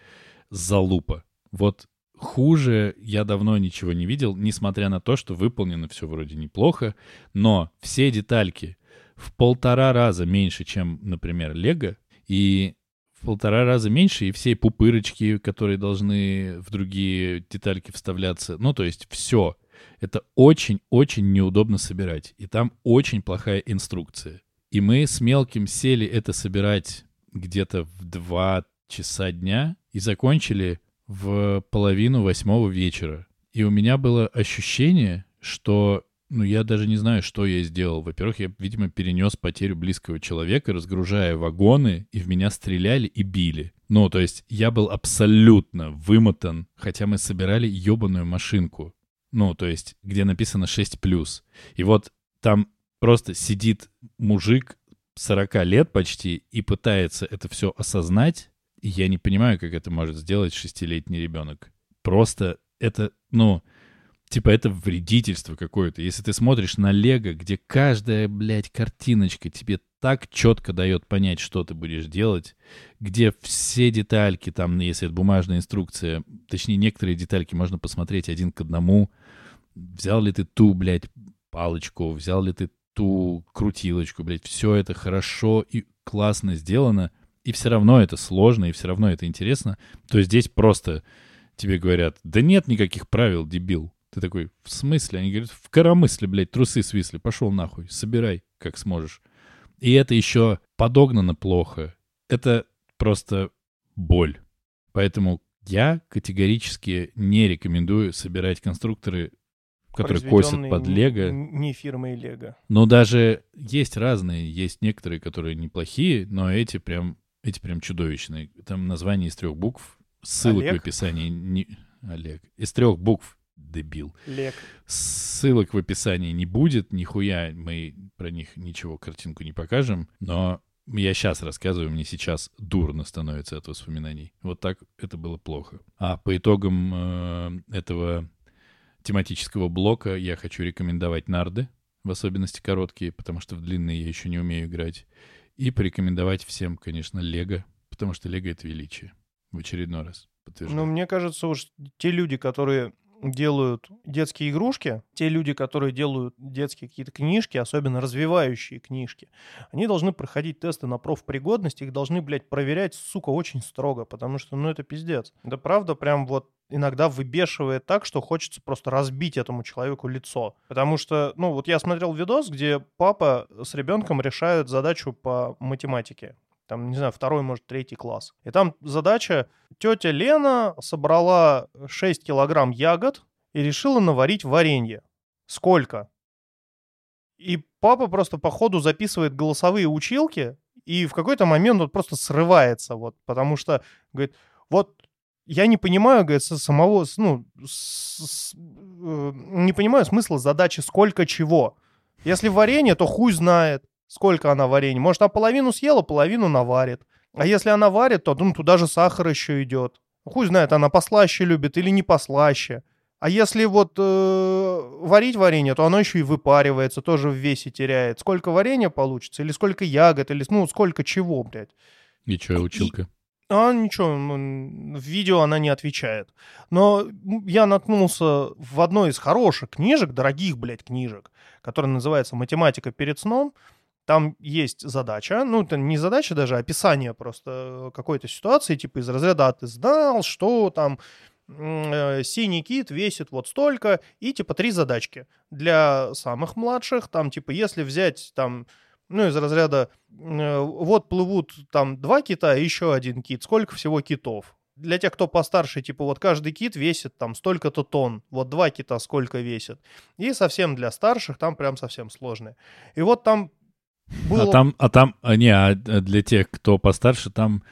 залупа. Вот хуже я давно ничего не видел, несмотря на то, что выполнено все вроде неплохо, но все детальки в полтора раза меньше, чем, например, Лего, и в полтора раза меньше, и все пупырочки, которые должны в другие детальки вставляться. Ну, то есть все. Это очень-очень неудобно собирать. И там очень плохая инструкция. И мы с мелким сели это собирать где-то в 2 часа дня и закончили в половину восьмого вечера. И у меня было ощущение, что ну, я даже не знаю, что я сделал. Во-первых, я, видимо, перенес потерю близкого человека, разгружая вагоны, и в меня стреляли и били. Ну, то есть я был абсолютно вымотан, хотя мы собирали ебаную машинку. Ну, то есть, где написано 6+. И вот там просто сидит мужик 40 лет почти и пытается это все осознать, я не понимаю, как это может сделать шестилетний ребенок. Просто это, ну, типа это вредительство какое-то. Если ты смотришь на Лего, где каждая, блядь, картиночка тебе так четко дает понять, что ты будешь делать, где все детальки, там, если это бумажная инструкция, точнее, некоторые детальки можно посмотреть один к одному. Взял ли ты ту, блядь, палочку, взял ли ты ту крутилочку, блядь, все это хорошо и классно сделано, и все равно это сложно, и все равно это интересно, то здесь просто тебе говорят, да нет никаких правил, дебил. Ты такой, в смысле? Они говорят, в коромысле, блядь, трусы свисли, пошел нахуй, собирай, как сможешь. И это еще подогнано плохо. Это просто боль. Поэтому я категорически не рекомендую собирать конструкторы косит произведенный под Лего. Не фирмой Лего. Но даже есть разные, есть некоторые, которые неплохие, но эти прям, эти прям чудовищные. Там название из трех букв, ссылок Олег? в описании. Не... Олег. Из трех букв, дебил. Лег. Ссылок в описании не будет, нихуя мы про них ничего, картинку не покажем, но я сейчас рассказываю, мне сейчас дурно становится от воспоминаний. Вот так это было плохо. А по итогам э, этого тематического блока я хочу рекомендовать нарды, в особенности короткие, потому что в длинные я еще не умею играть. И порекомендовать всем, конечно, Лего, потому что Лего — это величие. В очередной раз подтверждаю. Ну, мне кажется, уж те люди, которые делают детские игрушки, те люди, которые делают детские какие-то книжки, особенно развивающие книжки, они должны проходить тесты на профпригодность, их должны, блядь, проверять, сука, очень строго, потому что, ну, это пиздец. Это правда прям вот иногда выбешивает так, что хочется просто разбить этому человеку лицо. Потому что, ну, вот я смотрел видос, где папа с ребенком решают задачу по математике. Там, не знаю, второй, может, третий класс. И там задача, тетя Лена собрала 6 килограмм ягод и решила наварить варенье. Сколько? И папа просто по ходу записывает голосовые училки, и в какой-то момент он просто срывается, вот, потому что, говорит, вот я не понимаю, говорит, со самого, ну, с- с- э, не понимаю смысла задачи сколько чего. Если варенье, то хуй знает, сколько она варенья. Может, она половину съела, половину наварит. А если она варит, то ну, туда же сахар еще идет. Хуй знает, она послаще любит или не послаще. А если вот э, варить варенье, то оно еще и выпаривается, тоже в весе теряет. Сколько варенья получится, или сколько ягод, или ну сколько чего, блядь. И что, училка? А ничего, м, в видео она не отвечает. Но я наткнулся в одной из хороших книжек, дорогих, блядь, книжек, которая называется «Математика перед сном». Там есть задача, ну, это не задача даже, а описание просто какой-то ситуации, типа из разряда «А ты знал, что там э, синий кит весит вот столько, и типа три задачки. Для самых младших, там, типа, если взять там ну, из разряда, э, вот плывут там два кита и еще один кит, сколько всего китов? Для тех, кто постарше, типа, вот каждый кит весит там столько-то тонн, вот два кита сколько весит. И совсем для старших там прям совсем сложные. И вот там было... А там, а там, а, не, а для тех, кто постарше, там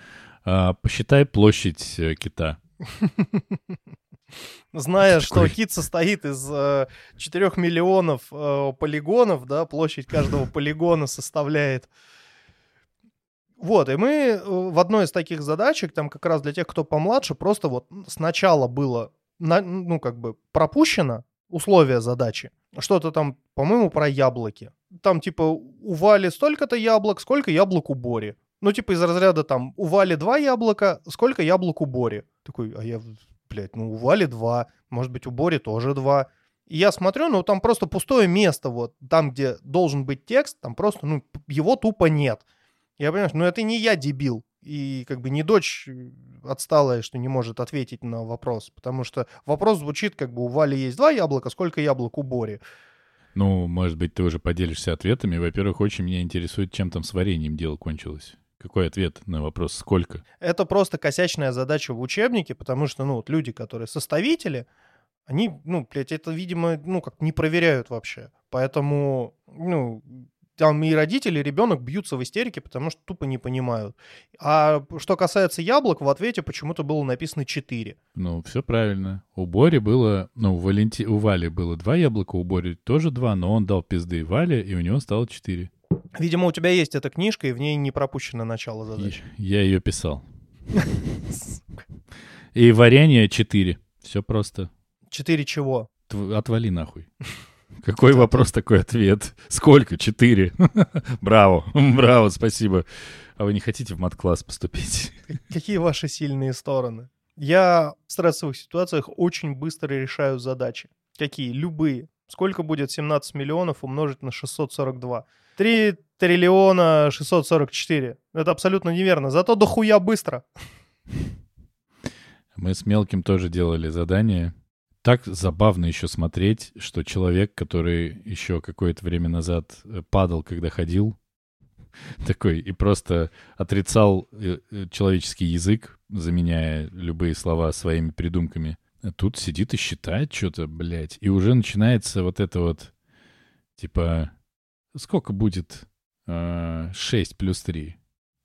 а, посчитай площадь э, кита. <laughs> Зная, что кит состоит из э, 4 миллионов э, полигонов, да, площадь каждого полигона составляет. Вот, и мы э, в одной из таких задачек, там как раз для тех, кто помладше, просто вот сначала было, на- ну, как бы пропущено условие задачи. Что-то там, по-моему, про яблоки. Там, типа, у Вали столько-то яблок, сколько яблок у Бори. Ну, типа, из разряда там, у Вали два яблока, сколько яблок у Бори. Такой, а я, блядь, ну, у Вали два, может быть, у Бори тоже два. И я смотрю, ну, там просто пустое место, вот, там, где должен быть текст, там просто, ну, его тупо нет. Я понимаю, ну, это не я дебил, и как бы не дочь э, отсталая, что не может ответить на вопрос, потому что вопрос звучит, как бы, у Вали есть два яблока, сколько яблок у Бори? Ну, может быть, ты уже поделишься ответами. Во-первых, очень меня интересует, чем там с вареньем дело кончилось. Какой ответ на вопрос «сколько»? Это просто косячная задача в учебнике, потому что, ну, вот люди, которые составители, они, ну, блядь, это, видимо, ну, как не проверяют вообще. Поэтому, ну, там и родители, и ребенок бьются в истерике, потому что тупо не понимают. А что касается яблок, в ответе почему-то было написано 4. Ну, все правильно. У Бори было... Ну, у, Валенти... у Вали было два яблока, у Бори тоже два, но он дал пизды Вале, и у него стало четыре. Видимо, у тебя есть эта книжка, и в ней не пропущено начало задачи. Я ее писал. И варенье четыре. Все просто. 4 чего? Тв- Отвали нахуй. Какой вопрос, такой ответ. Сколько? Четыре. <laughs> Браво. <laughs> Браво, спасибо. А вы не хотите в мат-класс поступить? <laughs> Какие ваши сильные стороны? Я в стрессовых ситуациях очень быстро решаю задачи. Какие? Любые. Сколько будет 17 миллионов умножить на 642? 3 триллиона 644. Это абсолютно неверно. Зато дохуя быстро. Мы с Мелким тоже делали задание. Так забавно еще смотреть, что человек, который еще какое-то время назад э, падал, когда ходил, <laughs> такой и просто отрицал э, э, человеческий язык, заменяя любые слова своими придумками, А Тут сидит и считает что-то, блядь. И уже начинается вот это вот, типа, сколько будет э, 6 плюс 3?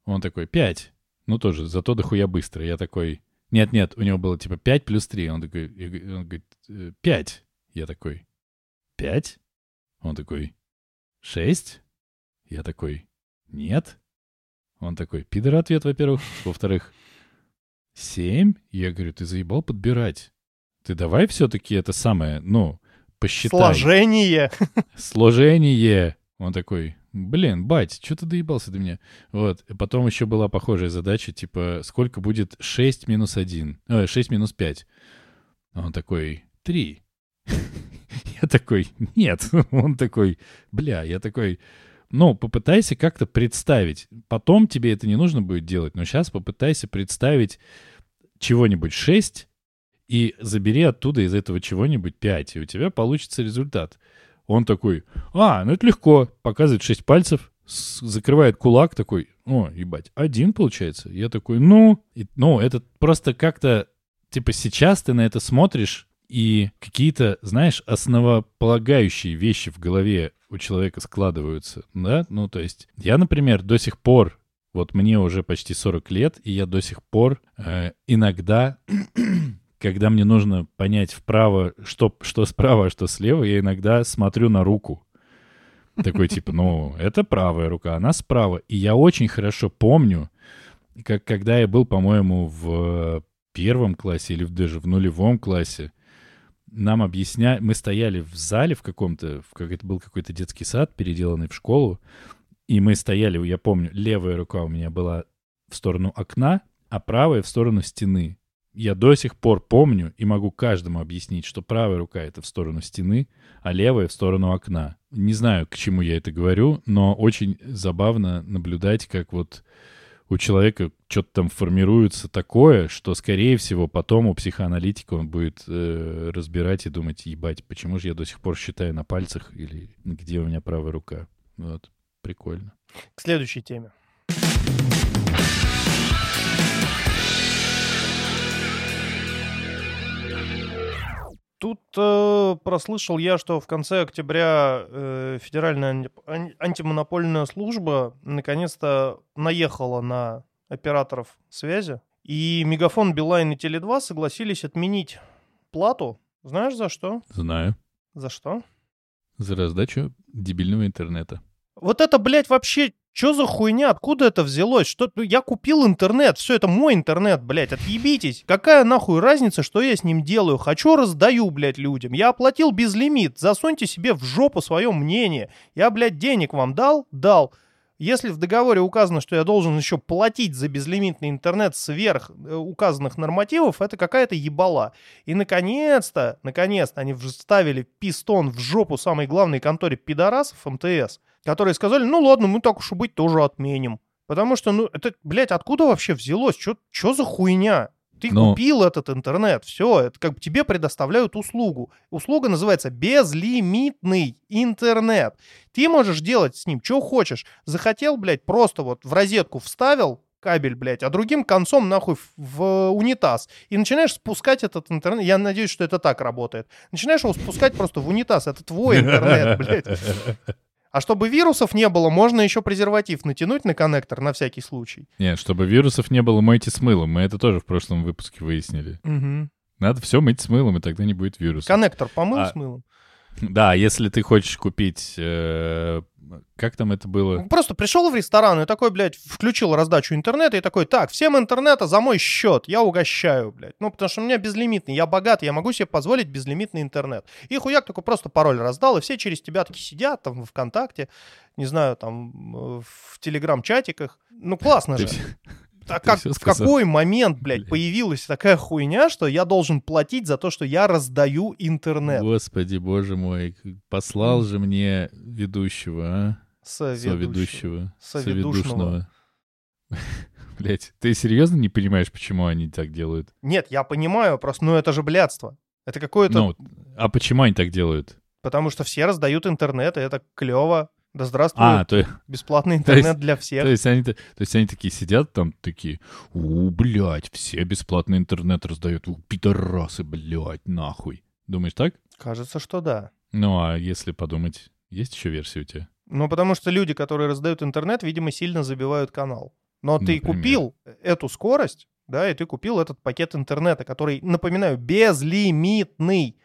Он такой, 5. Ну тоже, зато дохуя быстро. Я такой, нет-нет, у него было типа 5 плюс 3. Он такой, он говорит, «Э, 5. Я такой, 5? Он такой, 6? Я такой, нет. Он такой, пидор ответ, во-первых. Во-вторых, 7? Я говорю, ты заебал подбирать. Ты давай все-таки это самое, ну, посчитай. Сложение. Сложение. Он такой, блин, бать, что ты доебался до меня? Вот. Потом еще была похожая задача, типа, сколько будет 6 минус 1? Э, 6 минус 5. Он такой, 3. <laughs> Я такой, нет. <laughs> Он такой, бля, я такой, ну, попытайся как-то представить. Потом тебе это не нужно будет делать, но сейчас попытайся представить чего-нибудь 6 и забери оттуда из этого чего-нибудь 5, и у тебя получится результат. Он такой, а, ну это легко, показывает 6 пальцев, закрывает кулак, такой, о, ебать, один получается. Я такой, ну, и- ну, это просто как-то, типа, сейчас ты на это смотришь, и какие-то, знаешь, основополагающие вещи в голове у человека складываются, да? Ну, то есть, я, например, до сих пор, вот мне уже почти 40 лет, и я до сих пор э, иногда когда мне нужно понять вправо, что, что справа, а что слева, я иногда смотрю на руку. Такой типа, ну, это правая рука, она справа. И я очень хорошо помню, как когда я был, по-моему, в первом классе или даже в нулевом классе, нам объясняли, мы стояли в зале в каком-то, в как это был какой-то детский сад, переделанный в школу, и мы стояли, я помню, левая рука у меня была в сторону окна, а правая в сторону стены. Я до сих пор помню и могу каждому объяснить, что правая рука — это в сторону стены, а левая — в сторону окна. Не знаю, к чему я это говорю, но очень забавно наблюдать, как вот у человека что-то там формируется такое, что, скорее всего, потом у психоаналитика он будет э, разбирать и думать, ебать, почему же я до сих пор считаю на пальцах или где у меня правая рука. Вот, прикольно. К следующей теме. Тут э, прослышал я, что в конце октября э, Федеральная анти- ан- антимонопольная служба наконец-то наехала на операторов связи. И Мегафон, Билайн и Теле2 согласились отменить плату. Знаешь за что? Знаю. За что? За раздачу дебильного интернета. Вот это, блядь, вообще, что за хуйня? Откуда это взялось? Что я купил интернет, все это мой интернет, блядь, отъебитесь. Какая нахуй разница, что я с ним делаю? Хочу, раздаю, блядь, людям. Я оплатил безлимит, засуньте себе в жопу свое мнение. Я, блядь, денег вам дал? Дал. Если в договоре указано, что я должен еще платить за безлимитный интернет сверх э, указанных нормативов, это какая-то ебала. И наконец-то, наконец-то они вставили пистон в жопу самой главной конторе пидорасов МТС, которые сказали, ну ладно, мы так уж и быть тоже отменим. Потому что, ну, это, блядь, откуда вообще взялось? Что за хуйня? Ты Но- купил этот интернет, все, это как бы тебе предоставляют услугу. Услуга называется безлимитный интернет. Ты можешь делать с ним что хочешь. Захотел, блядь, просто вот в розетку вставил кабель, блядь, а другим концом нахуй в, в унитаз. И начинаешь спускать этот интернет. Я надеюсь, что это так работает. Начинаешь его спускать просто в унитаз. Это твой интернет, блядь. <laughs> А чтобы вирусов не было, можно еще презерватив натянуть на коннектор на всякий случай. Нет, чтобы вирусов не было, мойте с мылом. Мы это тоже в прошлом выпуске выяснили. Надо все мыть с мылом, и тогда не будет вирусов. Коннектор помыл А, с мылом? Да, если ты хочешь купить... э, как там это было? Просто пришел в ресторан и такой, блядь, включил раздачу интернета и такой, так, всем интернета за мой счет, я угощаю, блядь. Ну, потому что у меня безлимитный, я богат, я могу себе позволить безлимитный интернет. И хуяк такой просто пароль раздал, и все через тебя таки сидят там в ВКонтакте, не знаю, там э, в Телеграм-чатиках. Ну, классно же. А как, в какой момент, блядь, появилась такая хуйня, что я должен платить за то, что я раздаю интернет? Господи, боже мой, послал же мне ведущего, а? Соведущего. Соведушного. <laughs> Блять, ты серьезно не понимаешь, почему они так делают? Нет, я понимаю, просто, ну это же блядство. Это какое-то... Ну, а почему они так делают? Потому что все раздают интернет, и это клево. Да здравствует А, то, бесплатный <laughs> то есть- интернет для всех. то есть они, то есть они такие сидят там такие, у, блядь, все бесплатный интернет раздают, у, пидорасы, блядь, нахуй. Думаешь так? Кажется, что да. Ну, а если подумать, есть еще версия у тебя? Ну, потому что люди, которые раздают интернет, видимо, сильно забивают канал. Но ты Например. купил эту скорость, да, и ты купил этот пакет интернета, который, напоминаю, безлимитный.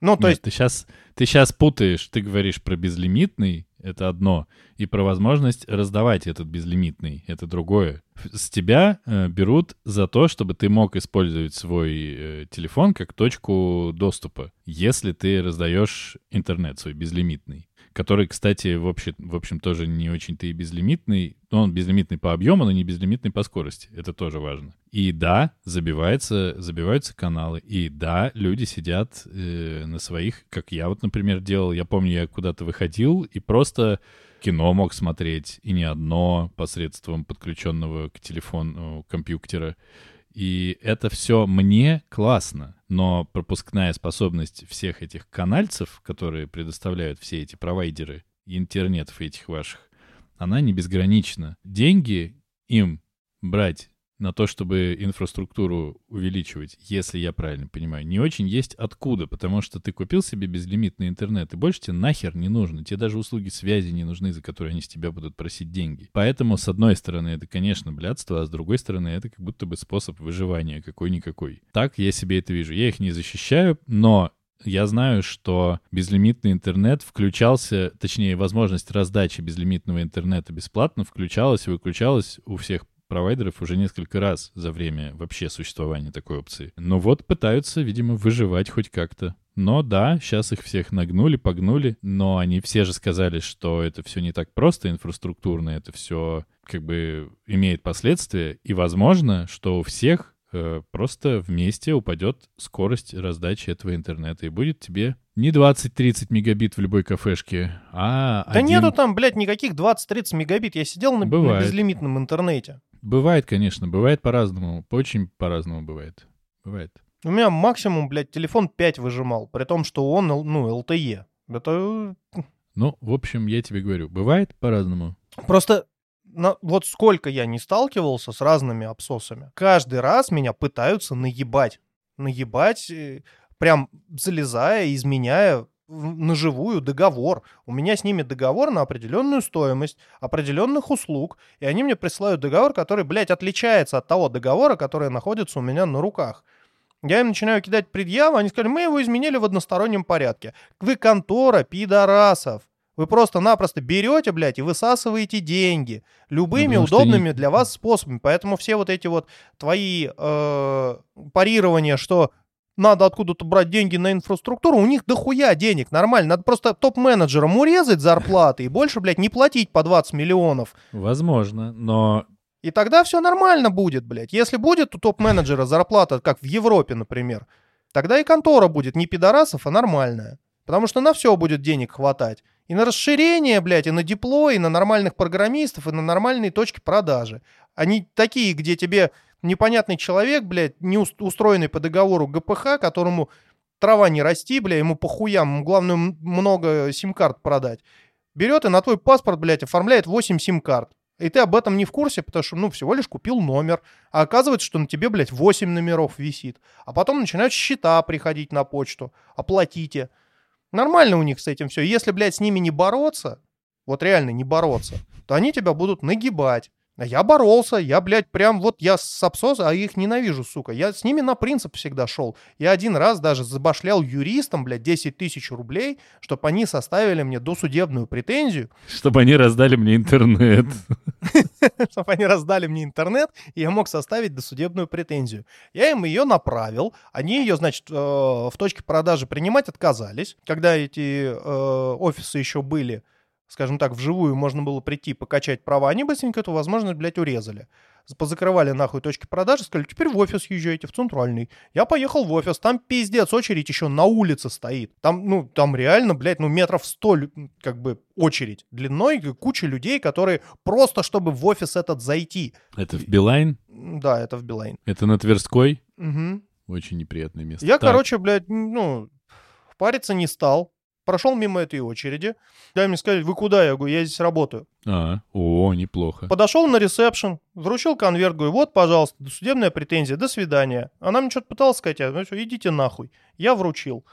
Ну, то Нет, есть, ты сейчас ты сейчас путаешь, ты говоришь про безлимитный, это одно, и про возможность раздавать этот безлимитный, это другое. С тебя э, берут за то, чтобы ты мог использовать свой э, телефон как точку доступа, если ты раздаешь интернет свой безлимитный. Который, кстати, в общем, в общем тоже не очень-то и безлимитный. Он безлимитный по объему, но не безлимитный по скорости. Это тоже важно. И да, забивается, забиваются каналы. И да, люди сидят э, на своих, как я вот, например, делал. Я помню, я куда-то выходил и просто кино мог смотреть, и не одно посредством подключенного к телефону компьютера. И это все мне классно, но пропускная способность всех этих канальцев, которые предоставляют все эти провайдеры интернетов этих ваших, она не безгранична. Деньги им брать на то, чтобы инфраструктуру увеличивать, если я правильно понимаю, не очень есть откуда, потому что ты купил себе безлимитный интернет, и больше тебе нахер не нужно. Тебе даже услуги связи не нужны, за которые они с тебя будут просить деньги. Поэтому, с одной стороны, это, конечно, блядство, а с другой стороны, это как будто бы способ выживания какой-никакой. Так я себе это вижу. Я их не защищаю, но я знаю, что безлимитный интернет включался, точнее, возможность раздачи безлимитного интернета бесплатно включалась и выключалась у всех провайдеров уже несколько раз за время вообще существования такой опции. Но вот пытаются, видимо, выживать хоть как-то. Но да, сейчас их всех нагнули, погнули, но они все же сказали, что это все не так просто инфраструктурно, это все как бы имеет последствия, и возможно, что у всех э, просто вместе упадет скорость раздачи этого интернета, и будет тебе не 20-30 мегабит в любой кафешке, а да один- нету там, блядь, никаких 20-30 мегабит. Я сидел на, на безлимитном интернете. Бывает, конечно, бывает по-разному, очень по-разному бывает. Бывает. У меня максимум, блядь, телефон 5 выжимал, при том, что он, ну, LTE. Это Ну, в общем, я тебе говорю, бывает по-разному. Просто на- вот сколько я не сталкивался с разными абсосами, каждый раз меня пытаются наебать. Наебать, э, прям залезая, изменяя на живую договор. У меня с ними договор на определенную стоимость, определенных услуг, и они мне присылают договор, который, блядь, отличается от того договора, который находится у меня на руках. Я им начинаю кидать предъявы, они сказали, мы его изменили в одностороннем порядке. Вы контора пидорасов. Вы просто-напросто берете, блядь, и высасываете деньги любыми что удобными не- для вас способами. Поэтому все вот эти вот твои э, парирования, что надо откуда-то брать деньги на инфраструктуру, у них дохуя денег, нормально. Надо просто топ-менеджерам урезать зарплаты и больше, блядь, не платить по 20 миллионов. Возможно, но И тогда все нормально будет, блядь. Если будет у топ-менеджера зарплата, как в Европе, например, тогда и контора будет не пидорасов, а нормальная. Потому что на все будет денег хватать. И на расширение, блядь, и на диплой, и на нормальных программистов, и на нормальные точки продажи. Они такие, где тебе непонятный человек, блядь, не ус- устроенный по договору ГПХ, которому трава не расти, бля, ему похуям, ему главное много сим-карт продать. Берет и на твой паспорт, блядь, оформляет 8 сим-карт. И ты об этом не в курсе, потому что, ну, всего лишь купил номер. А оказывается, что на тебе, блядь, 8 номеров висит. А потом начинают счета приходить на почту. Оплатите. Нормально у них с этим все. Если, блядь, с ними не бороться, вот реально не бороться, то они тебя будут нагибать. А я боролся, я, блядь, прям вот я с абсоса, а их ненавижу, сука. Я с ними на принцип всегда шел. Я один раз даже забашлял юристам, блядь, 10 тысяч рублей, чтобы они составили мне досудебную претензию, чтобы они раздали мне интернет. <laughs> чтобы они раздали мне интернет, и я мог составить досудебную претензию. Я им ее направил, они ее, значит, э, в точке продажи принимать отказались. Когда эти э, офисы еще были, скажем так, вживую можно было прийти, покачать права, они быстренько эту возможность, блядь, урезали. Позакрывали нахуй точки продажи, сказали, теперь в офис езжайте, в центральный. Я поехал в офис, там пиздец, очередь еще на улице стоит. Там, ну, там реально, блядь, ну, метров сто, как бы, очередь длиной, куча людей, которые просто, чтобы в офис этот зайти. Это в Билайн, Да, это в Билайн. это на Тверской. Мгм. Очень неприятное место. Я, Так, короче, блядь, ну, париться не стал. Прошел мимо этой очереди. Да, мне сказали, вы куда? Я говорю, я здесь работаю. А, о, неплохо. Подошел на ресепшн, вручил конверт, говорю, вот, пожалуйста, судебная претензия, до свидания. Она мне что-то пыталась сказать, я, ну всё, идите нахуй. Я вручил.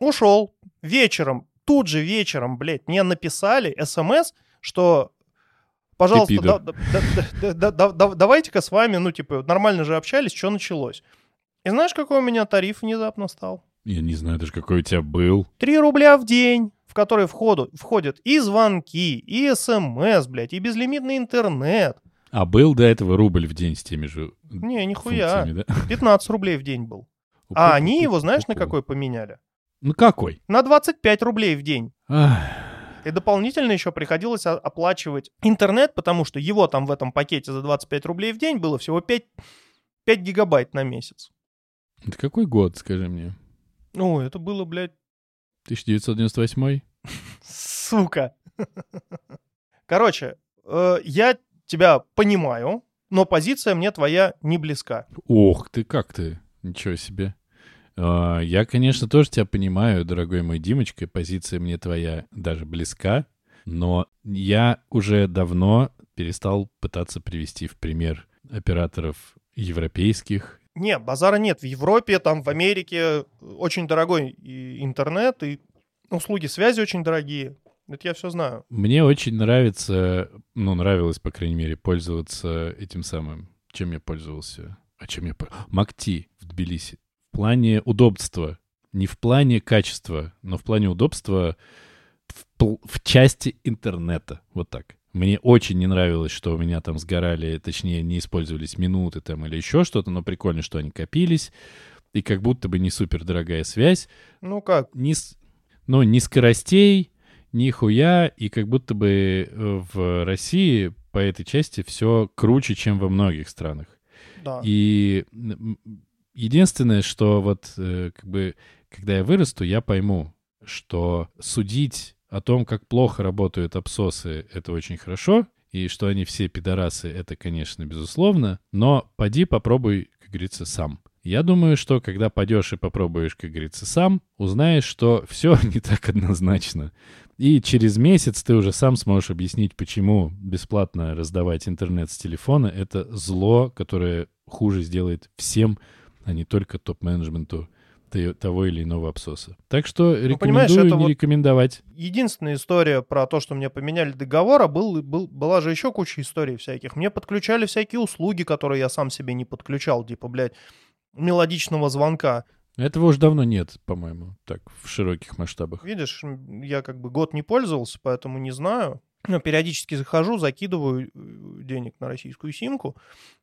Ушел. Вечером, тут же вечером, блядь, мне написали смс, что пожалуйста, да- да- да- да- давайте-ка с вами, ну, типа, нормально же общались, что началось. И знаешь, какой у меня тариф внезапно стал? Я не знаю даже, какой у тебя был. 3 рубля в день, в который входу, входят и звонки, и смс, блядь, и безлимитный интернет. А был до этого рубль в день с теми же Не, нихуя. да? <laughs> 15 рублей в день был. А они его, знаешь, на какой поменяли? Ну какой? На 25 рублей в день. Ах, И дополнительно еще приходилось оплачивать интернет, потому что его там в этом пакете за 25 рублей в день было всего 5, 5 гигабайт на месяц. Это какой год, скажи мне? Ну, это было, блядь, 1998? сука. <laughs> Короче, э, я тебя понимаю, но позиция мне твоя не близка. Ох ты, как ты? Ничего себе. А, Я, конечно, тоже тебя понимаю, дорогой мой Димочка, позиция мне твоя даже близка, но я уже давно перестал пытаться привести в пример операторов европейских. Не, базара нет. В Европе, там, в Америке очень дорогой интернет, и услуги связи очень дорогие. Это я все знаю. Мне очень нравится, ну, нравилось, по крайней мере, пользоваться этим самым. Чем я пользовался? А чем я... по- Макти в Тбилиси. В плане удобства. Не в плане качества, но в плане удобства в, в части интернета. Вот так. Мне очень не нравилось, что у меня там сгорали, точнее, не использовались минуты там или еще что-то, но прикольно, что они копились. И как будто бы не супер дорогая связь Ну как? ни, ну, ни скоростей, ни хуя, и как будто бы э, в России по этой части все круче, чем во многих странах. Да. И единственное, что вот э, как бы, когда я вырасту, я пойму, что судить о том, как плохо работают абсосы, это очень хорошо, и что они все пидорасы, это, конечно, безусловно, но поди попробуй, как говорится, сам. Я думаю, что когда пойдешь и попробуешь, как говорится, сам, узнаешь, что все <laughs> не так однозначно. И через месяц ты уже сам сможешь объяснить, почему бесплатно раздавать интернет с телефона — это зло, которое хуже сделает всем, а не только топ-менеджменту того или иного абсоса. Так что Ну, понимаешь, рекомендую это не вот- рекомендовать. Единственная история про то, что мне поменяли договор, а был, был, была же еще куча историй всяких. Мне подключали всякие услуги, которые я сам себе не подключал, типа, блядь, мелодичного звонка. Этого уж давно нет, по-моему, так, в широких масштабах. Видишь, я как бы год не пользовался, поэтому не знаю. Но периодически захожу, закидываю э, денег на российскую симку.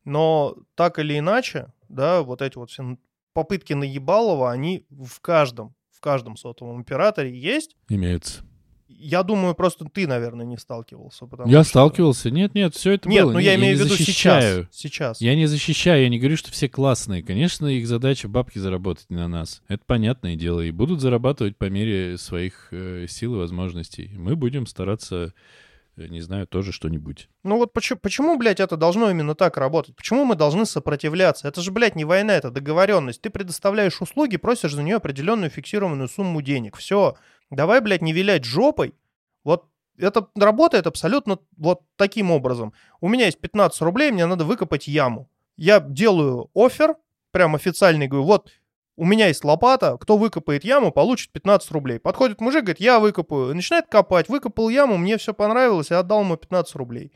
Но так или иначе, да, вот эти вот все попытки наебалова, они в каждом, в каждом сотовом операторе есть. Имеются. Я думаю, просто ты, наверное, не сталкивался. Я что- сталкивался. Нет, нет, все это Нет, было. ну Не, я имею в виду защищаю. сейчас. Сейчас. Я не защищаю, я не говорю, что все классные. Конечно, их задача бабки заработать на нас. Это понятное дело. И будут зарабатывать по мере своих э, сил и возможностей. Мы будем стараться, не знаю, тоже что-нибудь. Ну вот почему, почему, блядь, это должно именно так работать? Почему мы должны сопротивляться? Это же, блядь, не война, это договоренность. Ты предоставляешь услуги, просишь за нее определенную фиксированную сумму денег. Все. Давай, блядь, не вилять жопой. Вот это работает абсолютно вот таким образом. У меня есть 15 рублей, мне надо выкопать яму. Я делаю офер, прям официальный, говорю, вот у меня есть лопата, кто выкопает яму, получит 15 рублей. Подходит мужик, говорит, я выкопаю. Начинает копать, выкопал яму, мне все понравилось, я отдал ему 15 рублей.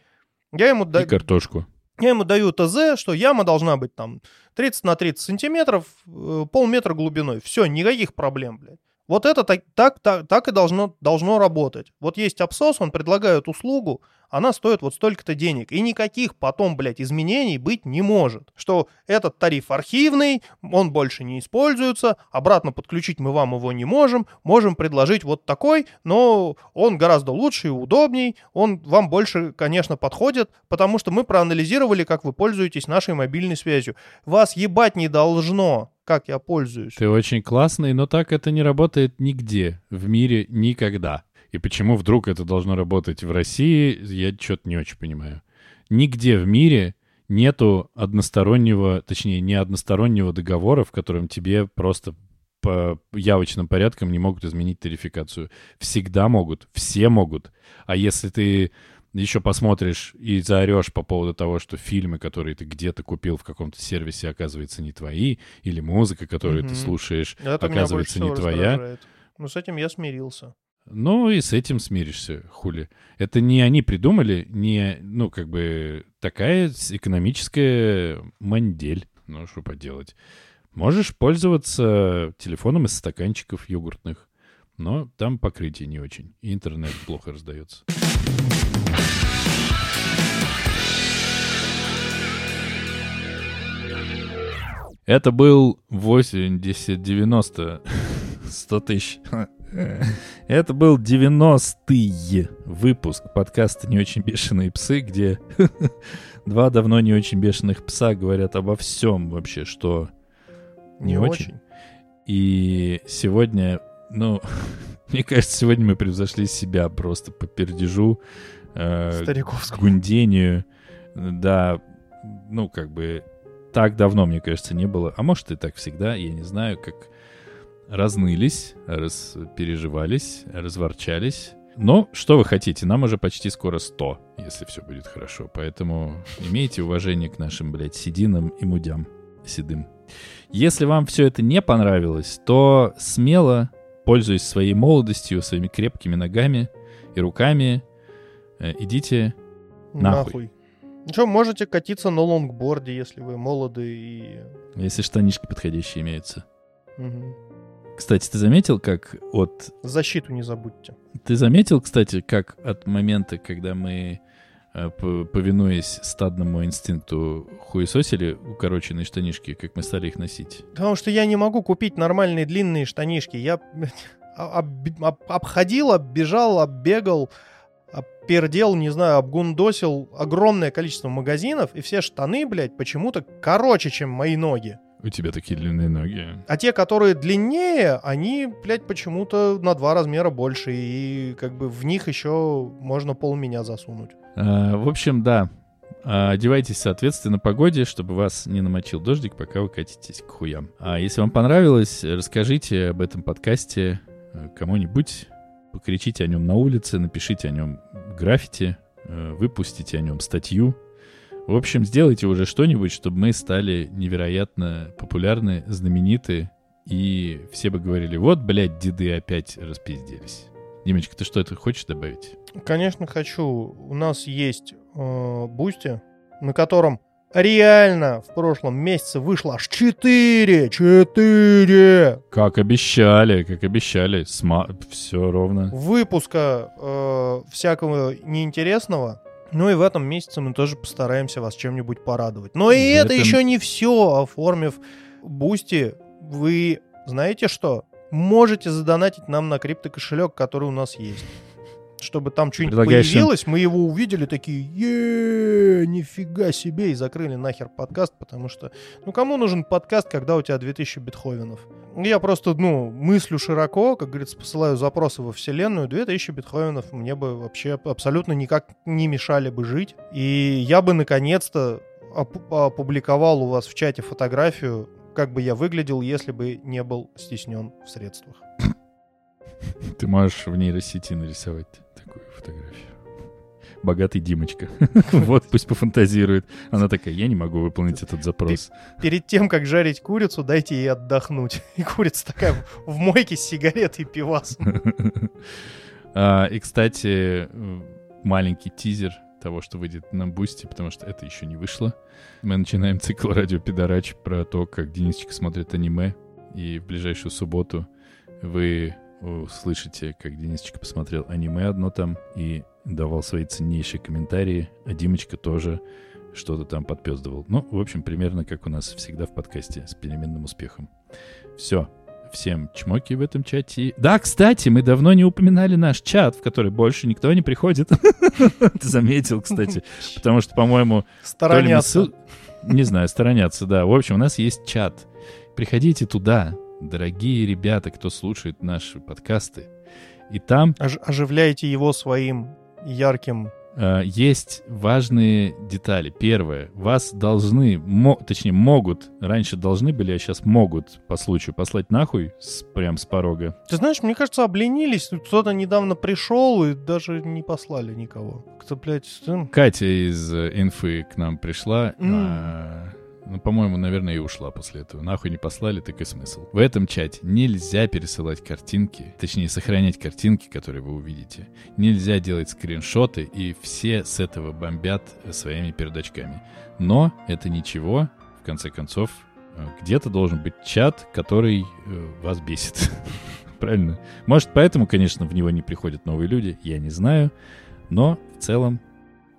Я ему, да- И картошку. я ему даю ТЗ, что яма должна быть там 30 на 30 сантиметров, э, полметра глубиной. Все, никаких проблем, блядь. Вот это так, так, так, так и должно, должно работать. Вот есть абсос, он предлагает услугу, она стоит вот столько-то денег. И никаких потом, блядь, изменений быть не может. Что этот тариф архивный, он больше не используется, обратно подключить мы вам его не можем, можем предложить вот такой, но он гораздо лучше и удобней, он вам больше, конечно, подходит, потому что мы проанализировали, как вы пользуетесь нашей мобильной связью. Вас ебать не должно, как я пользуюсь. Ты очень классный, но так это не работает нигде в мире никогда. И почему вдруг это должно работать в России, я что-то не очень понимаю. Нигде в мире нету одностороннего, точнее, не одностороннего договора, в котором тебе просто по явочным порядкам не могут изменить тарификацию. Всегда могут, все могут. А если ты еще посмотришь и заорешь по поводу того, что фильмы, которые ты где-то купил в каком-то сервисе, оказывается не твои, или музыка, которую Мгм. ты слушаешь, Это меня оказывается не твоя. раздражает. Ну, с этим я смирился. Ну и с этим смиришься, хули. Это не они придумали, не, ну, как бы, такая экономическая мандель. Ну, что поделать. Можешь пользоваться телефоном из стаканчиков йогуртных, но там покрытие не очень, и интернет плохо раздается. Это был 80, 90, 100 тысяч. Это был 90-й выпуск подкаста «Не очень бешеные псы», где два давно не очень бешеных пса говорят обо всем вообще, что не, очень. И сегодня, ну, <laughs> мне кажется, сегодня мы превзошли себя просто по пердежу, э, Стариковскому. гундению. Да, ну, как бы так давно, мне кажется, не было. А может и так всегда, я не знаю, как разнылись, распереживались, разворчались. Но что вы хотите, нам уже почти скоро 100, если все будет хорошо. Поэтому имейте уважение к нашим, блядь, сединам и мудям седым. Если вам все это не понравилось, то смело, пользуясь своей молодостью, своими крепкими ногами и руками, идите Нахуй. Нахуй. Ну что, можете катиться на лонгборде, если вы молоды и... Если штанишки подходящие имеются. Мгм. Кстати, ты заметил, как от... Защиту не забудьте. Ты заметил, кстати, как от момента, когда мы, э, повинуясь стадному инстинкту, хуесосили укороченные штанишки, как мы стали их носить? Потому что я не могу купить нормальные длинные штанишки. Я <laughs> а- об- об- обходил, оббежал, оббегал, обпердел, не знаю, обгундосил огромное количество магазинов, и все штаны, блядь, почему-то короче, чем мои ноги. У тебя такие длинные ноги. А те, которые длиннее, они, блядь, почему-то на два размера больше, и как бы в них еще можно пол меня засунуть. А, в общем, да. А, Одевайтесь соответственно погоде, чтобы вас не намочил дождик, пока вы катитесь к хуям. А если вам понравилось, расскажите об этом подкасте э, кому-нибудь, покричите о нем на улице, напишите о нем граффити, э, выпустите о нем статью. В общем, сделайте уже что-нибудь, чтобы мы стали невероятно популярны, знамениты, и все бы говорили, вот, блядь, деды опять распизделись. Димочка, ты что это хочешь добавить? Конечно, хочу. У нас есть э, Boosty, на котором реально в прошлом месяце вышло аж 4! 4! Как обещали, как обещали. Все ровно. Выпуска э, всякого неинтересного. Ну и в этом месяце мы тоже постараемся вас чем-нибудь порадовать. Но и В это этом- еще не все. Оформив Boosty, вы знаете что? Можете задонатить нам на криптокошелек, который у нас есть. Чтобы там что-нибудь предлагаешь им- появилось, мы его увидели, такие, е нифига себе, и закрыли нахер подкаст, потому что, ну, кому нужен подкаст, когда у тебя 2000 битховенов? Я просто, ну, мыслю широко, как говорится, посылаю запросы во вселенную, 2000 битховенов мне бы вообще абсолютно никак не мешали бы жить, и я бы, наконец-то, оп- опубликовал у вас в чате фотографию, как бы я выглядел, если бы не был стеснен в средствах. <laughs> Ты можешь в нейросети нарисовать фотографию. Богатый Димочка. <laughs> Вот пусть пофантазирует. Она такая, я не могу выполнить этот запрос. Перед тем, как жарить курицу, дайте ей отдохнуть. <laughs> И курица такая в- мойке с сигаретой и пивасом. <laughs> А, И, кстати, маленький тизер того, что выйдет на Boosty, потому что это еще не вышло. Мы начинаем цикл радио Пидорач про то, как Денисочка смотрит аниме. И в ближайшую субботу вы услышите, как Денисочка посмотрел аниме одно там и давал свои ценнейшие комментарии, а Димочка тоже что-то там подпездывал. Ну, в общем, примерно как у нас всегда в подкасте с переменным успехом. Все. Всем чмоки в этом чате. Да, кстати, мы давно не упоминали наш чат, в который больше никто не приходит. <laughs> Ты заметил, кстати. <laughs> Потому что, по-моему, Сторонятся. Не знаю, сторонятся, да. В общем, у нас есть чат. Приходите туда, дорогие ребята, кто слушает наши подкасты. И там Ож- оживляете его своим ярким Э, Есть важные детали. Первое. Вас должны, мо- точнее, могут, раньше должны были, а сейчас могут по случаю послать нахуй с, прям с порога. Ты знаешь, мне кажется, обленились. Кто-то недавно пришел и даже не послали никого. Кто, блядь, сын? Катя из э, инфы к нам пришла. М. а, ну, по-моему, наверное, и ушла после этого. Нахуй не послали, так и смысл. В этом чате нельзя пересылать картинки, точнее, сохранять картинки, которые вы увидите. Нельзя делать скриншоты, и все с этого бомбят своими передачками. Но это ничего, в конце концов, э, где-то должен быть чат, который э, вас бесит. <laughs> Правильно? Может, поэтому, конечно, в него не приходят новые люди, я не знаю. Но в целом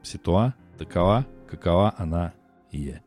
ситуа такова, какова она и есть.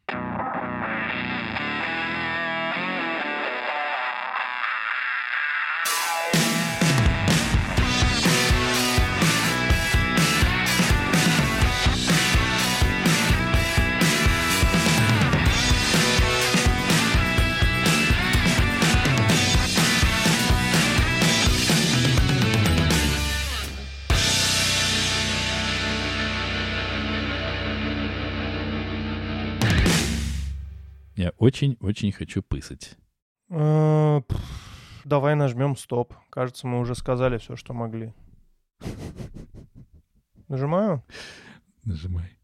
Я очень-очень хочу пысать. Э, Давай нажмем стоп. Кажется, мы уже сказали все, что могли. <laughs> Нажимаю? Нажимай.